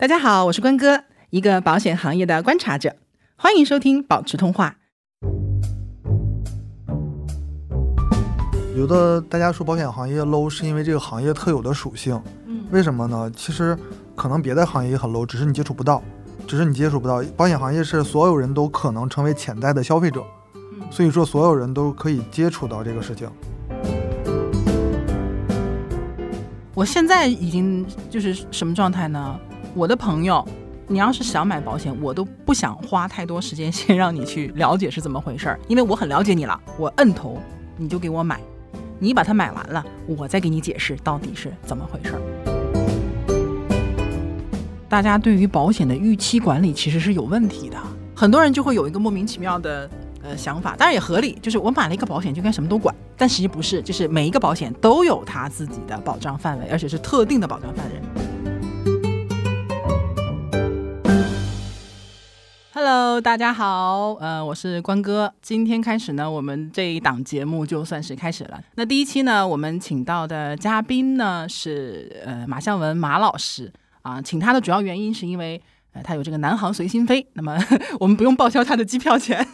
大家好，我是关哥，一个保险行业的观察者，欢迎收听保持通话。有的大家说保险行业 low，是因为这个行业特有的属性。嗯，为什么呢？其实可能别的行业也很 low，只是你接触不到，只是你接触不到。保险行业是所有人都可能成为潜在的消费者，所以说所有人都可以接触到这个事情。我现在已经就是什么状态呢？我的朋友，你要是想买保险，我都不想花太多时间 先让你去了解是怎么回事儿，因为我很了解你了，我摁头你就给我买，你把它买完了，我再给你解释到底是怎么回事儿。大家对于保险的预期管理其实是有问题的，很多人就会有一个莫名其妙的呃想法，当然也合理，就是我买了一个保险就该什么都管，但实际不是，就是每一个保险都有它自己的保障范围，而且是特定的保障范围。Hello，大家好，呃，我是关哥。今天开始呢，我们这一档节目就算是开始了。那第一期呢，我们请到的嘉宾呢是呃马向文马老师啊，请他的主要原因是因为呃他有这个南航随心飞，那么 我们不用报销他的机票钱。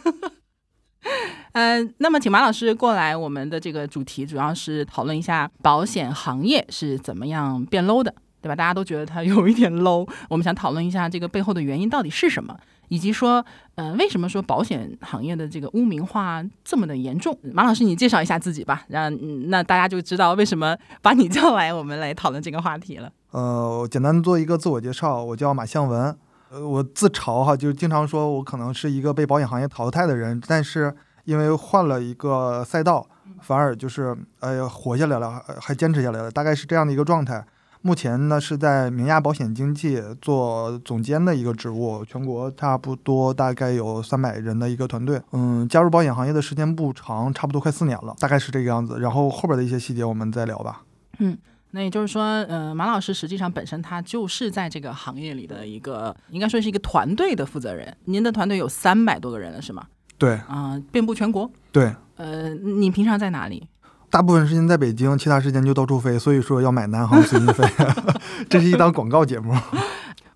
呃，那么请马老师过来，我们的这个主题主要是讨论一下保险行业是怎么样变 low 的，对吧？大家都觉得它有一点 low，我们想讨论一下这个背后的原因到底是什么，以及说，呃，为什么说保险行业的这个污名化这么的严重？马老师，你介绍一下自己吧，让、那大家就知道为什么把你叫来，我们来讨论这个话题了。呃，我简单做一个自我介绍，我叫马向文。呃，我自嘲哈，就是经常说我可能是一个被保险行业淘汰的人，但是因为换了一个赛道，反而就是呃活下来了，还坚持下来了，大概是这样的一个状态。目前呢是在明亚保险经纪做总监的一个职务，全国差不多大概有三百人的一个团队。嗯，加入保险行业的时间不长，差不多快四年了，大概是这个样子。然后后边的一些细节我们再聊吧。嗯。那也就是说，呃，马老师实际上本身他就是在这个行业里的一个，应该说是一个团队的负责人。您的团队有三百多个人了，是吗？对，啊、呃，遍布全国。对，呃，你平常在哪里？大部分时间在北京，其他时间就到处飞。所以说要买南航随心飞，这是一档广告节目。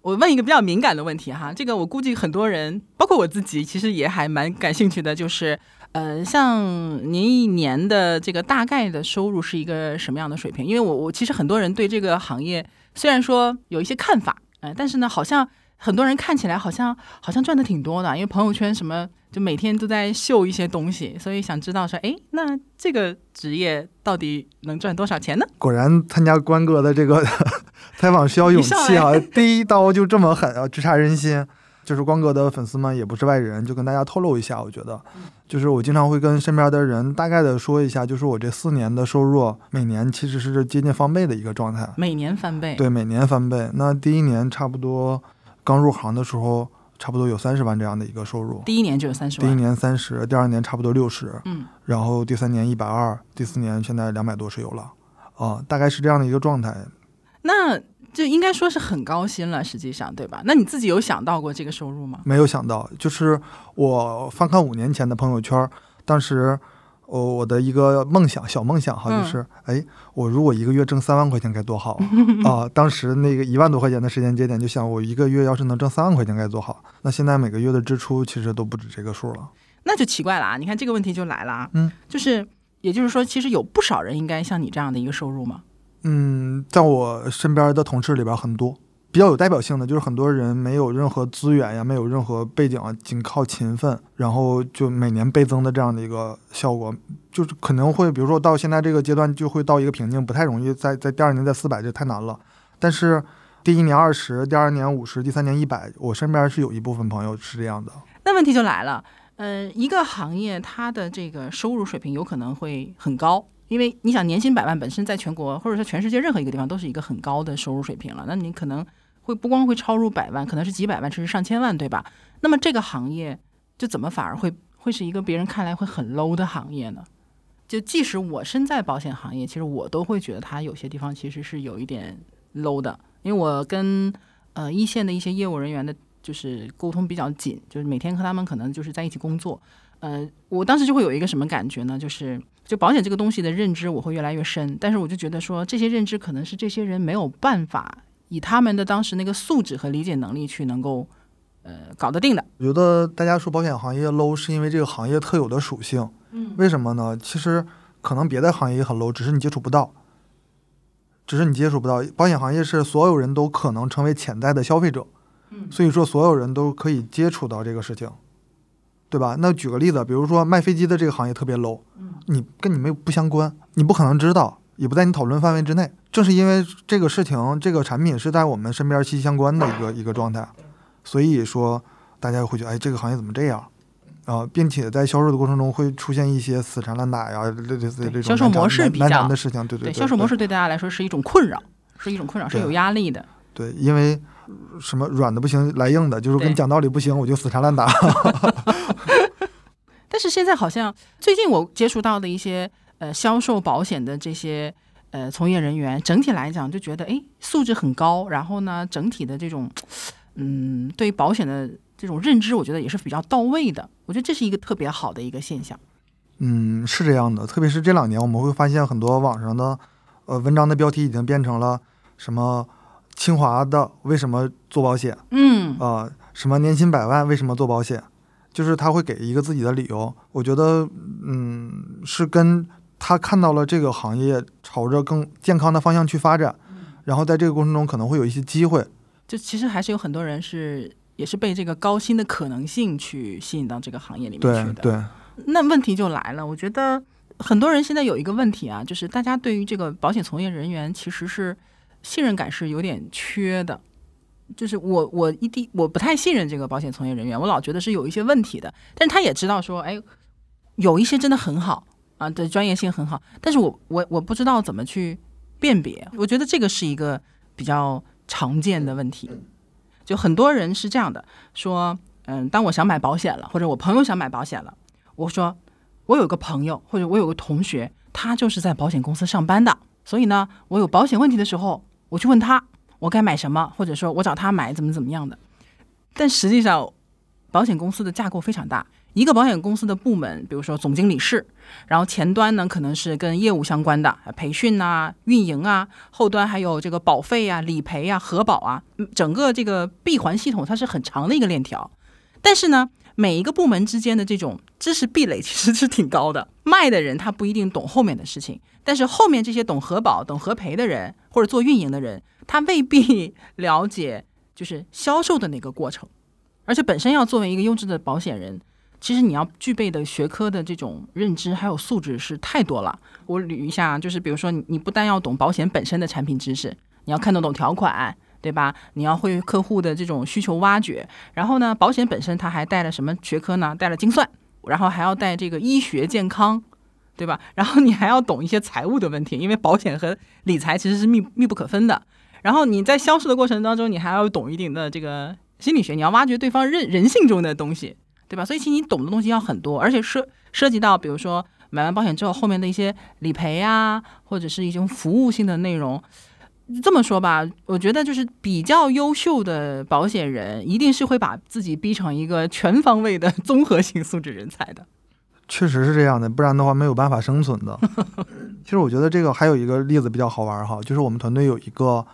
我问一个比较敏感的问题哈，这个我估计很多人，包括我自己，其实也还蛮感兴趣的，就是，呃，像您一年的这个大概的收入是一个什么样的水平？因为我我其实很多人对这个行业虽然说有一些看法，呃，但是呢，好像很多人看起来好像好像赚的挺多的，因为朋友圈什么就每天都在秀一些东西，所以想知道说，哎，那这个职业到底能赚多少钱呢？果然参加关哥的这个 采访需要勇气啊！第一刀就这么狠啊，直插人心。就是关哥的粉丝们也不是外人，就跟大家透露一下，我觉得，就是我经常会跟身边的人大概的说一下，就是我这四年的收入每年其实是接近翻倍的一个状态。每年翻倍？对，每年翻倍。那第一年差不多刚入行的时候，差不多有三十万这样的一个收入。第一年就有三十万。第一年三十，第二年差不多六十，嗯，然后第三年一百二，第四年现在两百多是有了，啊，大概是这样的一个状态。那就应该说是很高薪了，实际上，对吧？那你自己有想到过这个收入吗？没有想到，就是我翻看五年前的朋友圈，当时我我的一个梦想，小梦想哈，嗯就是哎，我如果一个月挣三万块钱该多好 啊！当时那个一万多块钱的时间节点，就想我一个月要是能挣三万块钱该多好。那现在每个月的支出其实都不止这个数了，那就奇怪了啊！你看这个问题就来了啊，嗯，就是也就是说，其实有不少人应该像你这样的一个收入吗？嗯，在我身边的同事里边很多，比较有代表性的就是很多人没有任何资源呀，没有任何背景啊，仅靠勤奋，然后就每年倍增的这样的一个效果，就是可能会，比如说到现在这个阶段就会到一个瓶颈，不太容易在在第二年在四百，这太难了。但是第一年二十，第二年五十，第三年一百，我身边是有一部分朋友是这样的。那问题就来了，呃，一个行业它的这个收入水平有可能会很高。因为你想年薪百万本身在全国或者说全世界任何一个地方都是一个很高的收入水平了，那你可能会不光会超入百万，可能是几百万甚至上千万，对吧？那么这个行业就怎么反而会会是一个别人看来会很 low 的行业呢？就即使我身在保险行业，其实我都会觉得它有些地方其实是有一点 low 的，因为我跟呃一线的一些业务人员的，就是沟通比较紧，就是每天和他们可能就是在一起工作。呃，我当时就会有一个什么感觉呢？就是就保险这个东西的认知，我会越来越深，但是我就觉得说，这些认知可能是这些人没有办法以他们的当时那个素质和理解能力去能够呃搞得定的。我觉得大家说保险行业 low 是因为这个行业特有的属性。嗯为什么呢？其实可能别的行业也很 low，只是你接触不到，只是你接触不到。保险行业是所有人都可能成为潜在的消费者，嗯所以说所有人都可以接触到这个事情，对吧？那举个例子，比如说卖飞机的这个行业特别 low，嗯你跟你没有不相关，你不可能知道，也不在你讨论范围之内。正是因为这个事情，这个产品是在我们身边息息相关的一个一个状态，所以说大家会觉得，哎，这个行业怎么这样？啊、并且在销售的过程中会出现一些死缠烂打呀，类类似于这种销售模式比较难的事情，对对对，销售模式式对大家来说是一种困扰，是一种困扰，是有压力的。对，因为什么软的不行来硬的，就是跟你讲道理不行，我就死缠烂打。但是现在好像最近我接触到的一些呃销售保险的这些呃从业人员，整体来讲就觉得哎素质很高，然后呢整体的这种嗯对于保险的这种认知，我觉得也是比较到位的。我觉得这是一个特别好的一个现象。嗯，是这样的，特别是这两年，我们会发现很多网上的呃文章的标题已经变成了什么清华的为什么做保险嗯啊、什么年薪百万为什么做保险，就是他会给一个自己的理由。我觉得，嗯，是跟他看到了这个行业朝着更健康的方向去发展，然后在这个过程中可能会有一些机会。就其实还是有很多人是也是被这个高薪的可能性去吸引到这个行业里面去的。对对，那问题就来了，我觉得很多人现在有一个问题啊，就是大家对于这个保险从业人员其实是信任感是有点缺的。就是我我一定我不太信任这个保险从业人员，我老觉得是有一些问题的。但是他也知道说，哎，有一些真的很好啊，的专业性很好，但是我我我不知道怎么去辨别。我觉得这个是一个比较常见的问题。就很多人是这样的，说，嗯，当我想买保险了，或者我朋友想买保险了，我说我有个朋友或者我有个同学，他就是在保险公司上班的，所以呢，我有保险问题的时候，我去问他我该买什么，或者说我找他买怎么怎么样的。但实际上，保险公司的架构非常大，一个保险公司的部门，比如说总经理室，然后前端呢可能是跟业务相关的培训啊、运营啊，后端还有这个保费啊、理赔啊、核保啊，整个这个闭环系统它是很长的一个链条。但是呢，每一个部门之间的这种知识壁垒其实是挺高的。卖的人他不一定懂后面的事情，但是后面这些懂核保、懂核赔的人，或者做运营的人，他未必了解就是销售的那个过程。而且本身要作为一个优质的保险人，其实你要具备的学科的这种认知还有素质是太多了。我捋一下，就是比如说你不但要懂保险本身的产品知识，你要看得懂条款，对吧？你要会客户的这种需求挖掘，然后呢，保险本身它还带了什么学科呢？带了精算，然后还要带这个医学健康，对吧？然后你还要懂一些财务的问题，因为保险和理财其实是密密不可分的。然后你在销售的过程当中，你还要懂一定的这个心理学，你要挖掘对方人人性中的东西，对吧？所以其实你懂的东西要很多，而且涉涉及到比如说买完保险之后后面的一些理赔啊，或者是一种服务性的内容。这么说吧，我觉得就是比较优秀的保险人，一定是会把自己逼成一个全方位的综合性素质人才的。确实是这样的，不然的话没有办法生存的。其实我觉得这个还有一个例子比较好玩哈，就是我们团队有一个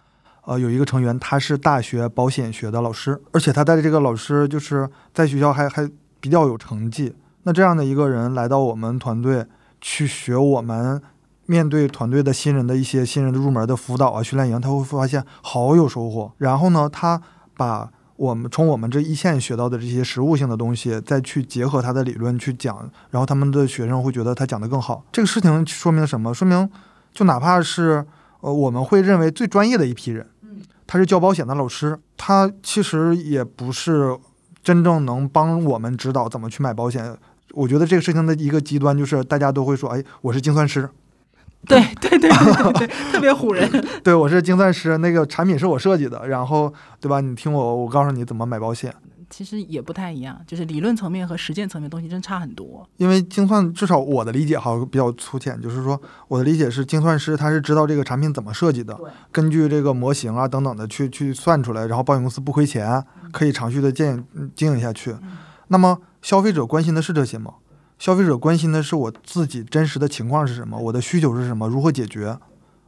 呃有一个成员，他是大学保险学的老师，而且他带的这个老师就是在学校还还比较有成绩。那这样的一个人来到我们团队去学我们面对团队的新人的一些新人的入门的辅导啊训练营，他会发现好有收获。然后呢，他把我们从我们这一线学到的这些实物性的东西，再去结合他的理论去讲，然后他们的学生会觉得他讲得更好。这个事情说明什么？说明就哪怕是呃我们会认为最专业的一批人，他是教保险的老师，他其实也不是真正能帮我们指导怎么去买保险。我觉得这个事情的一个极端就是大家都会说，哎，我是精算师，对对对对对对，特别唬人。对我是精算师，那个产品是我设计的，然后对吧？你听我，我告诉你怎么买保险。其实也不太一样，就是理论层面和实践层面东西真差很多。因为精算，至少我的理解哈比较粗浅，就是说我的理解是，精算师他是知道这个产品怎么设计的，根据这个模型啊等等的去去算出来，然后保险公司不亏钱，可以长续的经营嗯经营下去。那么消费者关心的是这些吗？消费者关心的是我自己真实的情况是什么，我的需求是什么，如何解决。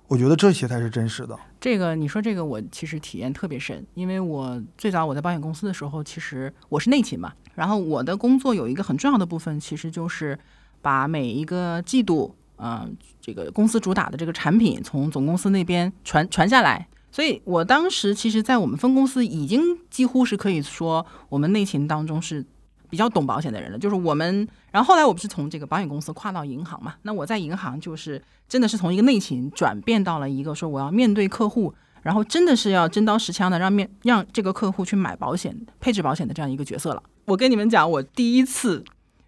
我觉得这些才是真实的。这个你说这个我其实体验特别深，因为我最早我在保险公司的时候，其实我是内勤嘛，然后我的工作有一个很重要的部分，其实就是把每一个季度，嗯、这个公司主打的这个产品从总公司那边传传下来。所以我当时其实，在我们分公司已经几乎是可以说，我们内勤当中是比较懂保险的人了。就是我们，然后后来我不是从这个保险公司跨到银行嘛？那我在银行就是真的是从一个内勤转变到了一个说我要面对客户，然后真的是要真刀实枪的让面让这个客户去买保险、配置保险的这样一个角色了。我跟你们讲，我第一次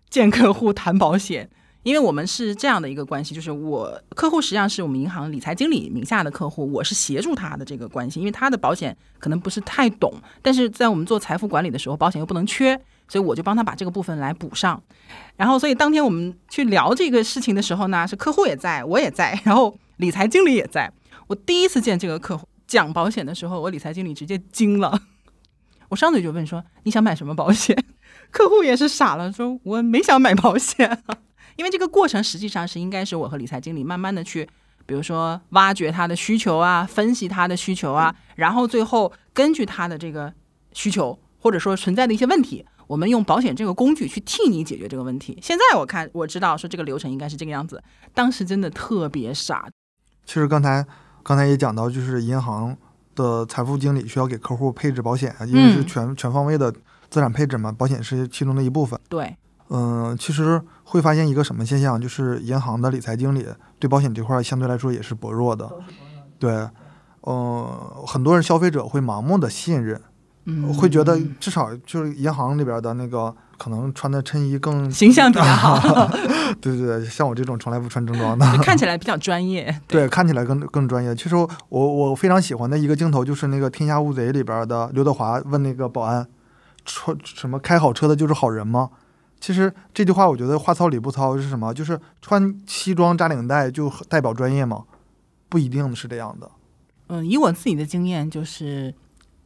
见客户谈保险。因为我们是这样的一个关系，就是我客户实际上是我们银行理财经理名下的客户，我是协助他的这个关系，因为他的保险可能不是太懂，但是在我们做财富管理的时候，保险又不能缺，所以我就帮他把这个部分来补上。然后，所以当天我们去聊这个事情的时候呢，是客户也在，我也在，然后理财经理也在。我第一次见这个客户讲保险的时候，我理财经理直接惊了，我上嘴就问说：“你想买什么保险？” 客户也是傻了，说：“我没想买保险。”因为这个过程实际上是应该是我和理财经理慢慢的去，比如说挖掘他的需求啊，分析他的需求啊，然后最后根据他的这个需求或者说存在的一些问题，我们用保险这个工具去替你解决这个问题。现在我看我知道说这个流程应该是这个样子，当时真的特别傻。其实刚才刚才也讲到，就是银行的财富经理需要给客户配置保险，因为是全、全方位的资产配置嘛，保险是其中的一部分。对，嗯，其实会发现一个什么现象，就是银行的理财经理对保险这块相对来说也是薄弱的。对，呃，很多人消费者会盲目的信任，嗯，会觉得至少就是银行里边的那个可能穿的衬衣更形象比较好，对对对，像我这种从来不穿正装的，看起来比较专业。对，看起来更更专业。其实我我非常喜欢的一个镜头就是那个《天下无贼》里边的刘德华问那个保安，穿什么开好车的就是好人吗？其实这句话我觉得话糙理不糙是什么？就是穿西装扎领带就代表专业吗？不一定是这样的。嗯，以我自己的经验，就是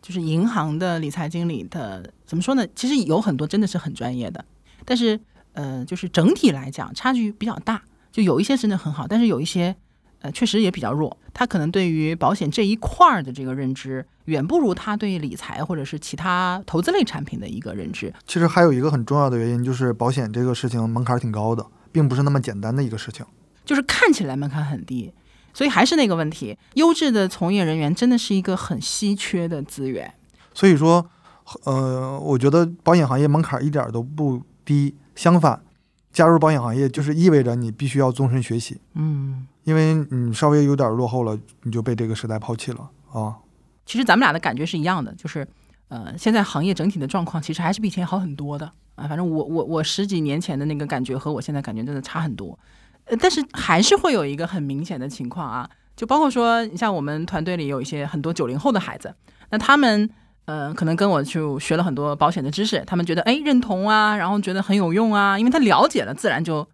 就是银行的理财经理的怎么说呢？其实有很多真的是很专业的，但是呃，就是整体来讲差距比较大。就有一些真的很好，但是有一些呃确实也比较弱。他可能对于保险这一块儿的这个认知，远不如他对理财或者是其他投资类产品的一个认知。其实还有一个很重要的原因，就是保险这个事情门槛挺高的，并不是那么简单的一个事情。就是看起来门槛很低。所以还是那个问题，优质的从业人员真的是一个很稀缺的资源。所以说，呃，我觉得保险行业门槛一点都不低，相反，加入保险行业就是意味着你必须要终身学习。嗯，因为你稍微有点落后了，你就被这个时代抛弃了啊。其实咱们俩的感觉是一样的，就是呃，现在行业整体的状况其实还是比以前好很多的啊。反正我我我十几年前的那个感觉和我现在感觉真的差很多。呃，但是还是会有一个很明显的情况啊，就包括说，你像我们团队里有一些很多九零后的孩子，那他们呃可能跟我去学了很多保险的知识，他们觉得哎认同啊，然后觉得很有用啊，因为他了解了，自然就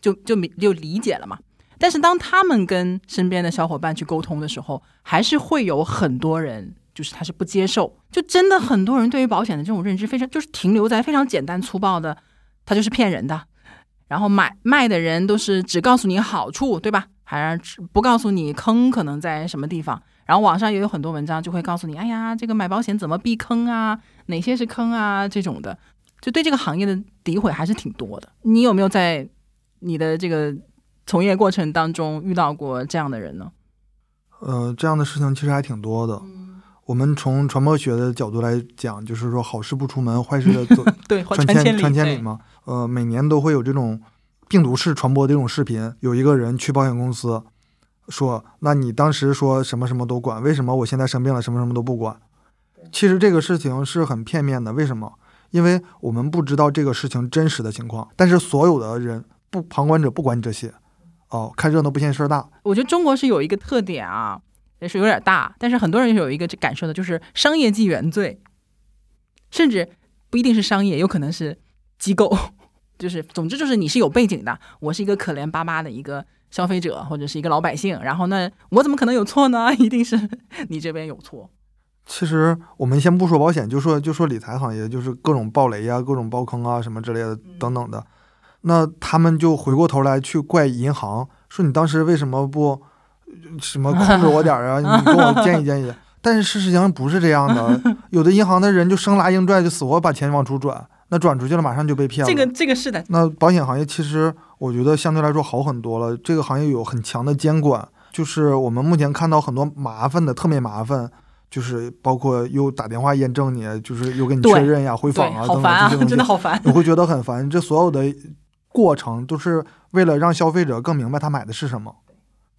就就就理解了嘛。但是当他们跟身边的小伙伴去沟通的时候，还是会有很多人就是他是不接受，就真的很多人对于保险的这种认知非常就是停留在非常简单粗暴的，他就是骗人的。然后买卖的人都是只告诉你好处，对吧？还是不告诉你坑可能在什么地方？然后网上也有很多文章就会告诉你，哎呀，这个买保险怎么避坑啊？哪些是坑啊？这种的，就对这个行业的诋毁还是挺多的。你有没有在你的这个从业过程当中遇到过这样的人呢？呃，这样的事情其实还挺多的。我们从传播学的角度来讲，就是说好事不出门，坏事的走 对传千传千里嘛。呃，每年都会有这种病毒式传播这种视频。有一个人去保险公司说：“那你当时说什么什么都管，为什么我现在生病了什么什么都不管？”其实这个事情是很片面的。为什么？因为我们不知道这个事情真实的情况。但是所有的人不旁观者不管这些，哦，看热闹不嫌事儿大。我觉得中国是有一个特点啊。也是有点大，但是很多人有一个感受的，就是商业即原罪，甚至不一定是商业，有可能是机构，就是总之就是你是有背景的，我是一个可怜巴巴的一个消费者或者是一个老百姓，然后呢，我怎么可能有错呢？一定是你这边有错。其实我们先不说保险，就说就说理财行业，就是各种暴雷啊、各种爆坑啊什么之类的等等的，那他们就回过头来去怪银行，说你当时为什么不？什么控制我点儿啊，你给我建议建议。但是事实上不是这样的，有的银行的人就生拉硬拽，就死活把钱往出转，那转出去了马上就被骗了。这个这个是的，那保险行业其实我觉得相对来说好很多了，这个行业有很强的监管，就是我们目前看到很多麻烦的，特别麻烦。就是包括又打电话验证你，就是又给你确认呀、回访啊等等这些东西，真的好烦。你会觉得很烦。这所有的过程都是为了让消费者更明白他买的是什么，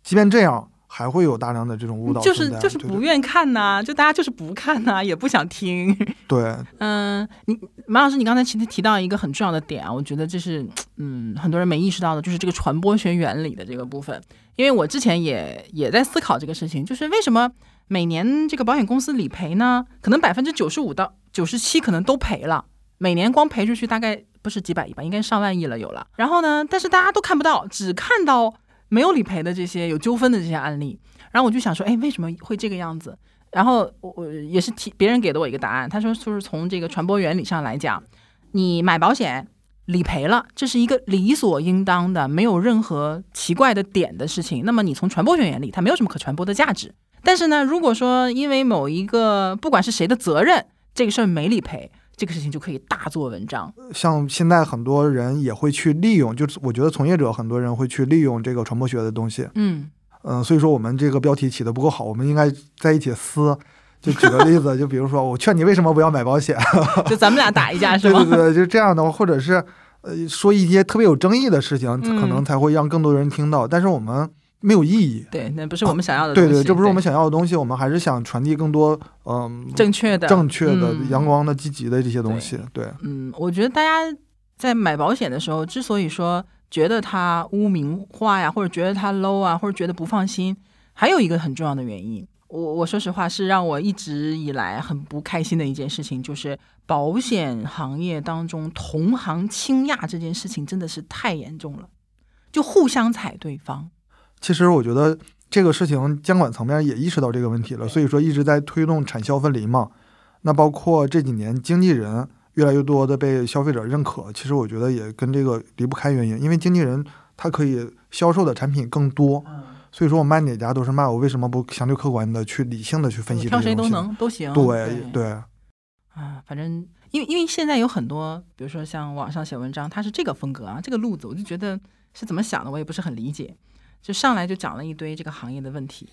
即便这样。还会有大量的这种误导，就是就是不愿看呐，就大家就是不看呐，也不想听。对，嗯，你马老师，你刚才其实提到一个很重要的点啊，我觉得这是嗯很多人没意识到的，就是这个传播学原理的这个部分。因为我之前也也在思考这个事情，就是为什么每年这个保险公司理赔呢？可能百分之九十五到九十七可能都赔了，每年光赔出去大概不是几百亿吧，应该上万亿了有了。然后呢，但是大家都看不到，只看到。没有理赔的这些有纠纷的这些案例，然后我就想说，哎，为什么会这个样子？然后我我也是提别人给的我一个答案，他说就是从这个传播原理上来讲，你买保险理赔了，这是一个理所应当的，没有任何奇怪的点的事情。那么你从传播学原理，它没有什么可传播的价值。但是呢，如果说因为某一个不管是谁的责任，这个事儿没理赔。这个事情就可以大做文章。像现在很多人也会去利用，就是我觉得从业者很多人会去利用这个传播学的东西。嗯嗯，所以说我们这个标题起的不够好，我们应该在一起撕。就举个例子，就比如说，我劝你为什么不要买保险？就咱们俩打一架 是吧？对对对，就这样的话，或者是呃说一些特别有争议的事情，可能才会让更多人听到。但是我们。没有意义，对，那不是我们想要的。对对，这不是我们想要的东西。我们还是想传递更多，嗯，正确的、正确的、阳光的、积极的这些东西。对，嗯，我觉得大家在买保险的时候，之所以说觉得它污名化呀，或者觉得它 low 啊，或者觉得不放心，还有一个很重要的原因，我我说实话是让我一直以来很不开心的一件事情，就是保险行业当中同行倾轧这件事情真的是太严重了，就互相踩对方。其实我觉得这个事情监管层面也意识到这个问题了，所以说一直在推动产销分离嘛。那包括这几年经纪人越来越多的被消费者认可，其实我觉得也跟这个离不开原因，因为经纪人他可以销售的产品更多，所以说我卖哪家都是卖，我为什么不相对客观的去理性的去分析？挑谁都能都行。对对。啊，反正因为因为现在有很多，比如说像网上写文章，他是这个风格啊，这个路子，我就觉得是怎么想的，我也不是很理解。就上来就讲了一堆这个行业的问题，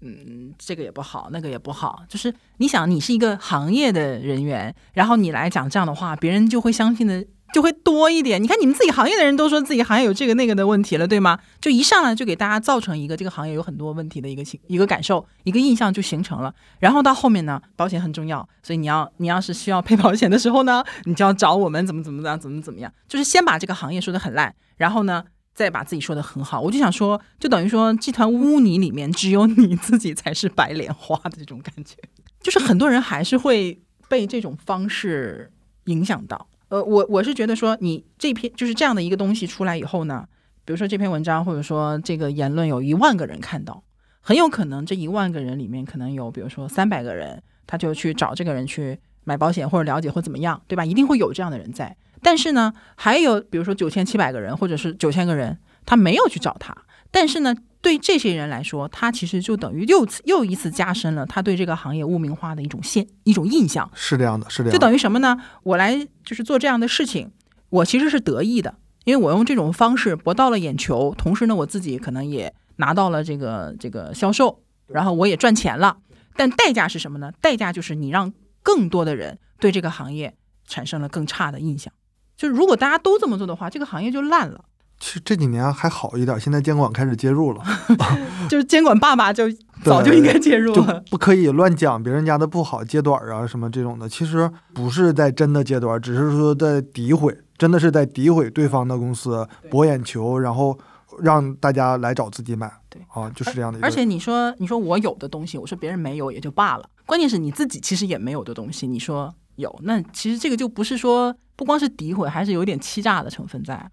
嗯，这个也不好，那个也不好。就是你想，你是一个行业的人员，然后你来讲这样的话，别人就会相信的就会多一点。你看你们自己行业的人都说自己行业有这个那个的问题了，对吗？就一上来就给大家造成一个这个行业有很多问题的一个情一个感受，一个印象就形成了。然后到后面呢，保险很重要，所以你要你要是需要赔保险的时候呢，你就要找我们怎么怎么样，怎么怎么样，就是先把这个行业说的很烂，然后呢。再把自己说的很好，我就想说，就等于说，集团污泥里面只有你自己才是白莲花的这种感觉，就是很多人还是会被这种方式影响到。呃，我我是觉得说，你这篇就是这样的一个东西出来以后呢，比如说这篇文章或者说这个言论有一万个人看到，很有可能这一万个人里面可能有，比如说三百个人，他就去找这个人去买保险或者了解或怎么样，对吧？一定会有这样的人在。但是呢，还有比如说九千七百个人，或者是九千个人，他没有去找他。但是呢，对这些人来说，他其实就等于又又一次加深了他对这个行业污名化的一种现一种印象。是这样的，是这样。就等于什么呢？我来就是做这样的事情，我其实是得意的，因为我用这种方式博到了眼球，同时呢，我自己可能也拿到了这个这个销售，然后我也赚钱了。但代价是什么呢？代价就是你让更多的人对这个行业产生了更差的印象。就是如果大家都这么做的话，这个行业就烂了。其实这几年还好一点，现在监管开始介入了。就是监管爸爸就 早就应该介入了，不可以乱讲别人家的不好、揭短啊什么这种的。其实不是在真的揭短，只是说在诋毁，真的是在诋毁对方的公司，博眼球，然后让大家来找自己买。对啊，就是这样的。而且你说，你说我有的东西，我说别人没有也就罢了，关键是你自己其实也没有的东西，你说有，那其实这个就不是说。不光是诋毁，还是有点欺诈的成分在。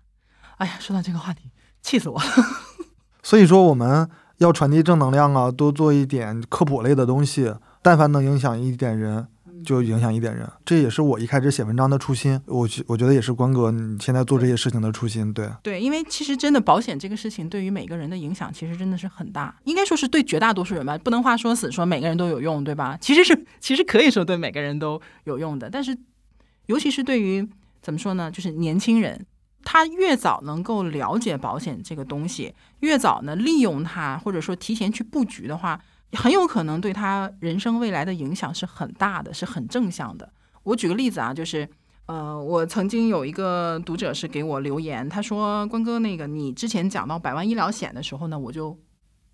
哎呀，说到这个话题，气死我了。所以说，我们要传递正能量啊，多做一点科普类的东西。但凡能影响一点人，就影响一点人。这也是我一开始写文章的初心，我我觉得也是关哥你现在做这些事情的初心。对对，因为其实真的保险这个事情对于每个人的影响，其实真的是很大。应该说是对绝大多数人吧，不能话说死说每个人都有用，对吧？其实是其实可以说对每个人都有用的，但是尤其是对于怎么说呢，就是年轻人。他越早能够了解保险这个东西，越早呢利用它，或者说提前去布局的话，很有可能对他人生未来的影响是很大的，是很正向的。我举个例子啊，就是呃，我曾经有一个读者是给我留言，他说：“关哥，那个你之前讲到百万医疗险的时候呢，我就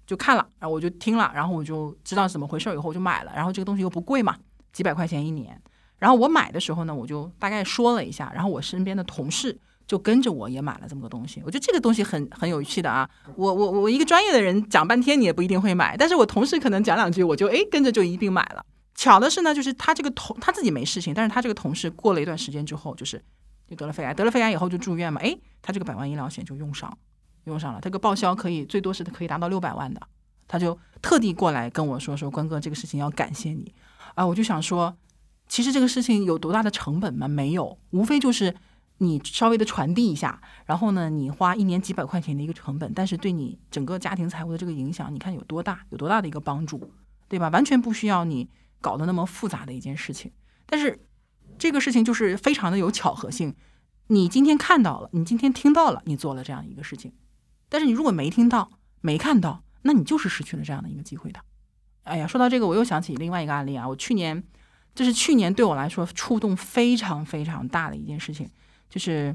就看了，然后我就听了，然后我就知道怎么回事，以后我就买了。然后这个东西又不贵嘛，几百块钱一年。然后我买的时候呢，我就大概说了一下，然后我身边的同事。”就跟着我也买了这么个东西，我觉得这个东西很很有趣的啊。我我我一个专业的人讲半天你也不一定会买，但是我同事可能讲两句我就哎跟着就一并买了。巧的是呢，就是他这个同他自己没事情，但是他这个同事过了一段时间之后，就是就得了肺癌，得了肺癌以后就住院嘛，哎，他这个百万医疗险就用上用上了，这个报销可以最多是可以达到六百万的，他就特地过来跟我说说关哥这个事情要感谢你啊，我就想说，其实这个事情有多大的成本吗？没有，无非就是。你稍微的传递一下，然后呢，你花一年几百块钱的一个成本，但是对你整个家庭财务的这个影响，你看有多大，有多大的一个帮助，对吧？完全不需要你搞得那么复杂的一件事情。但是这个事情就是非常的有巧合性，你今天看到了，你今天听到了，你做了这样一个事情，但是你如果没听到、没看到，那你就是失去了这样的一个机会的。哎呀，说到这个，我又想起另外一个案例啊，我去年，这是去年对我来说触动非常非常大的一件事情。就是，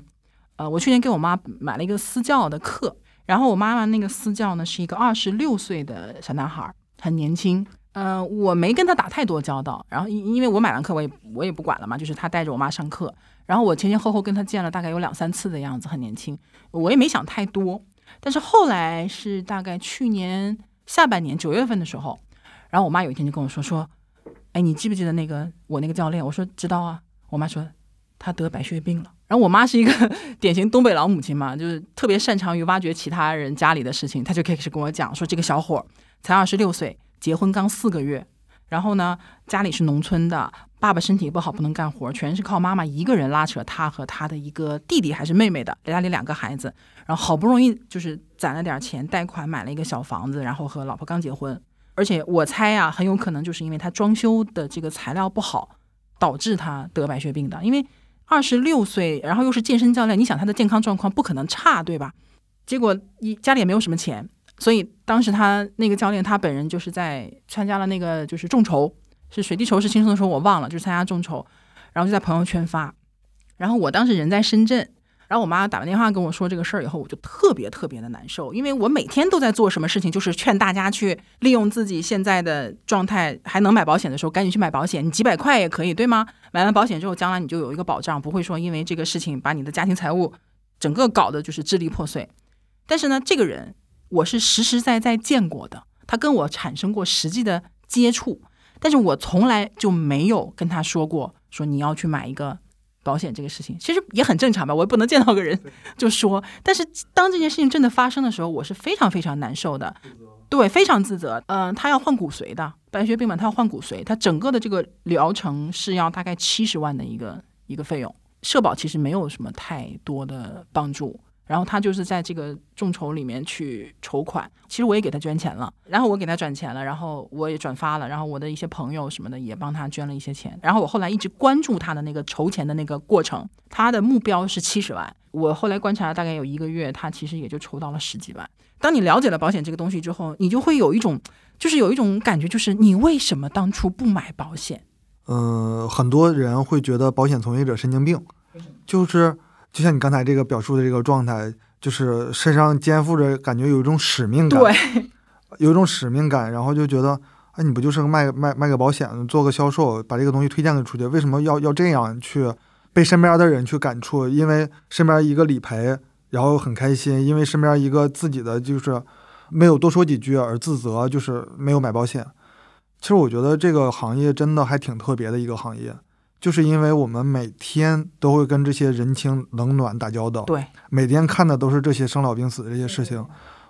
呃，我去年给我妈买了一个私教的课，然后我妈妈那个私教呢是一个二十六岁的小男孩，很年轻。嗯，我没跟他打太多交道，然后因因为我买完课我也我也不管了嘛，就是他带着我妈上课，然后我前前后后跟他见了大概有两三次的样子，很年轻，我也没想太多。但是后来是大概去年下半年九月份的时候，然后我妈有一天就跟我说说，哎，你记不记得那个我那个教练？我说知道啊。我妈说他得白血病了。然后我妈是一个 典型东北老母亲嘛，就是特别擅长于挖掘其他人家里的事情。她就开始跟我讲说，这个小伙才二十六岁，结婚刚四个月，然后呢，家里是农村的，爸爸身体不好，不能干活，全是靠妈妈一个人拉扯他和他的一个弟弟还是妹妹的家里两个孩子，然后好不容易就是攒了点钱，贷款买了一个小房子，然后和老婆刚结婚。而且我猜啊，很有可能就是因为他装修的这个材料不好，导致他得白血病的，因为。二十六岁，然后又是健身教练，你想他的健康状况不可能差，对吧？结果一家里也没有什么钱，所以当时他那个教练他本人就是在参加了那个就是众筹，是水滴筹是轻松的时候我忘了，就是参加众筹，然后就在朋友圈发，然后我当时人在深圳。然后我妈打完电话跟我说这个事儿以后，我就特别特别的难受，因为我每天都在做什么事情，就是劝大家去利用自己现在的状态还能买保险的时候，赶紧去买保险。你几百块也可以，对吗？买完保险之后，将来你就有一个保障，不会说因为这个事情把你的家庭财务整个搞得就是支离破碎。但是呢，这个人我是实实在在见过的，他跟我产生过实际的接触，但是我从来就没有跟他说过说你要去买一个。保险这个事情其实也很正常吧，我也不能见到个人就说。但是当这件事情真的发生的时候，我是非常非常难受的，对，非常自责。嗯，他要换骨髓的，白血病嘛，他要换骨髓，他整个的这个疗程是要大概七十万的一个一个费用，社保其实没有什么太多的帮助。然后他就是在这个众筹里面去筹款，其实我也给他捐钱了，然后我给他转钱了，然后我也转发了，然后我的一些朋友什么的也帮他捐了一些钱，然后我后来一直关注他的那个筹钱的那个过程，他的目标是七十万，我后来观察了大概有一个月，他其实也就筹到了十几万。当你了解了保险这个东西之后，你就会有一种，就是有一种感觉，就是你为什么当初不买保险？嗯，很多人会觉得保险从业者神经病，就是。就像你刚才这个表述的这个状态，就是身上肩负着感觉有一种使命感，对，有一种使命感，然后就觉得，哎，你不就是个卖卖卖个保险，做个销售，把这个东西推荐给出去，为什么要要这样去被身边的人去感触？因为身边一个理赔，然后很开心；因为身边一个自己的就是没有多说几句而自责，就是没有买保险。其实我觉得这个行业真的还挺特别的一个行业。就是因为我们每天都会跟这些人情冷暖打交道，对，每天看的都是这些生老病死的这些事情，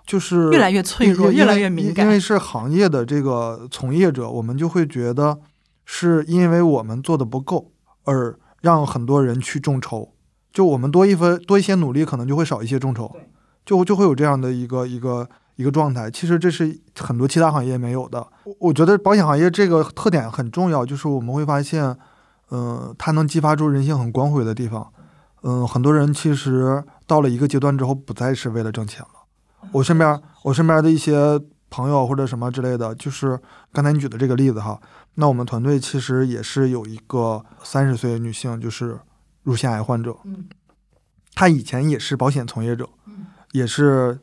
就是越来越脆弱，越来越敏感。因为是行业的这个从业者，我们就会觉得是因为我们做的不够，而让很多人去众筹。就我们多一分多一些努力，可能就会少一些众筹，就就会有这样的一个一个一个状态。其实这是很多其他行业没有的。我我觉得保险行业这个特点很重要，就是我们会发现，嗯、它能激发出人性很光辉的地方。嗯，很多人其实到了一个阶段之后，不再是为了挣钱了。我身边我身边的一些朋友或者什么之类的，就是刚才你举的这个例子哈。那我们团队其实也是有一个三十岁的女性，就是乳腺癌患者。嗯她以前也是保险从业者，也是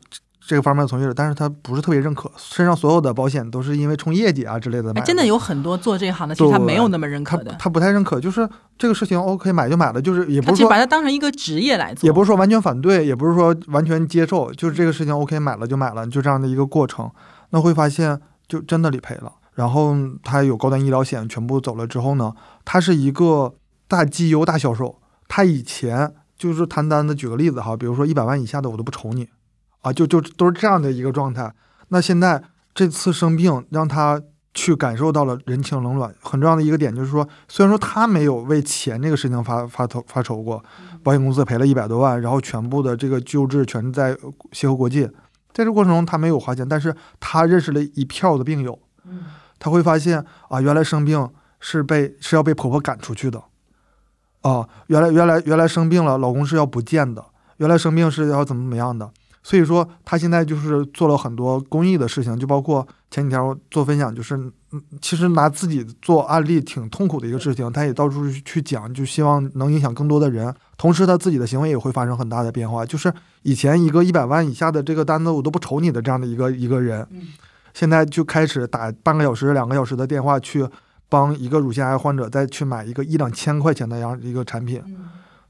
这个方面的从业者，但是他不是特别认可，身上所有的保险都是因为冲业绩啊之类的买哎，真的有很多做这一行的，其实他没有那么认可的，他不太认可，就是这个事情 OK 买就买了，就是也不是说把它当成一个职业来做，也不是说完全反对，也不是说完全接受，就是这个事情 OK 买了就买了，就这样的一个过程。那会发现就真的理赔了，然后他有高端医疗险全部走了之后呢，他是一个大绩优大销售。他以前就是谈单的举个例子哈，比如说一百万以下的我都不愁你啊，就就都是这样的一个状态。那现在这次生病让他去感受到了人情冷暖，很重要的一个点就是说，虽然说他没有为钱这个事情发发愁发愁过，保险公司赔了一百多万，然后全部的这个救治全在协和国际，在这过程中他没有花钱，但是他认识了一票的病友，他会发现啊，原来生病是被是要被婆婆赶出去的，啊，原来原来原来生病了，老公是要不见的，原来生病是要怎么怎么样的，所以说他现在就是做了很多公益的事情，就包括前几天我做分享，就是嗯，其实拿自己做案例挺痛苦的一个事情，他也到处去去讲，就希望能影响更多的人，同时他自己的行为也会发生很大的变化，就是以前一个一百万以下的这个单子我都不愁你的这样的一个一个人，现在就开始打半个小时、两个小时的电话去帮一个乳腺癌患者再去买一个一两千块钱的样一个产品，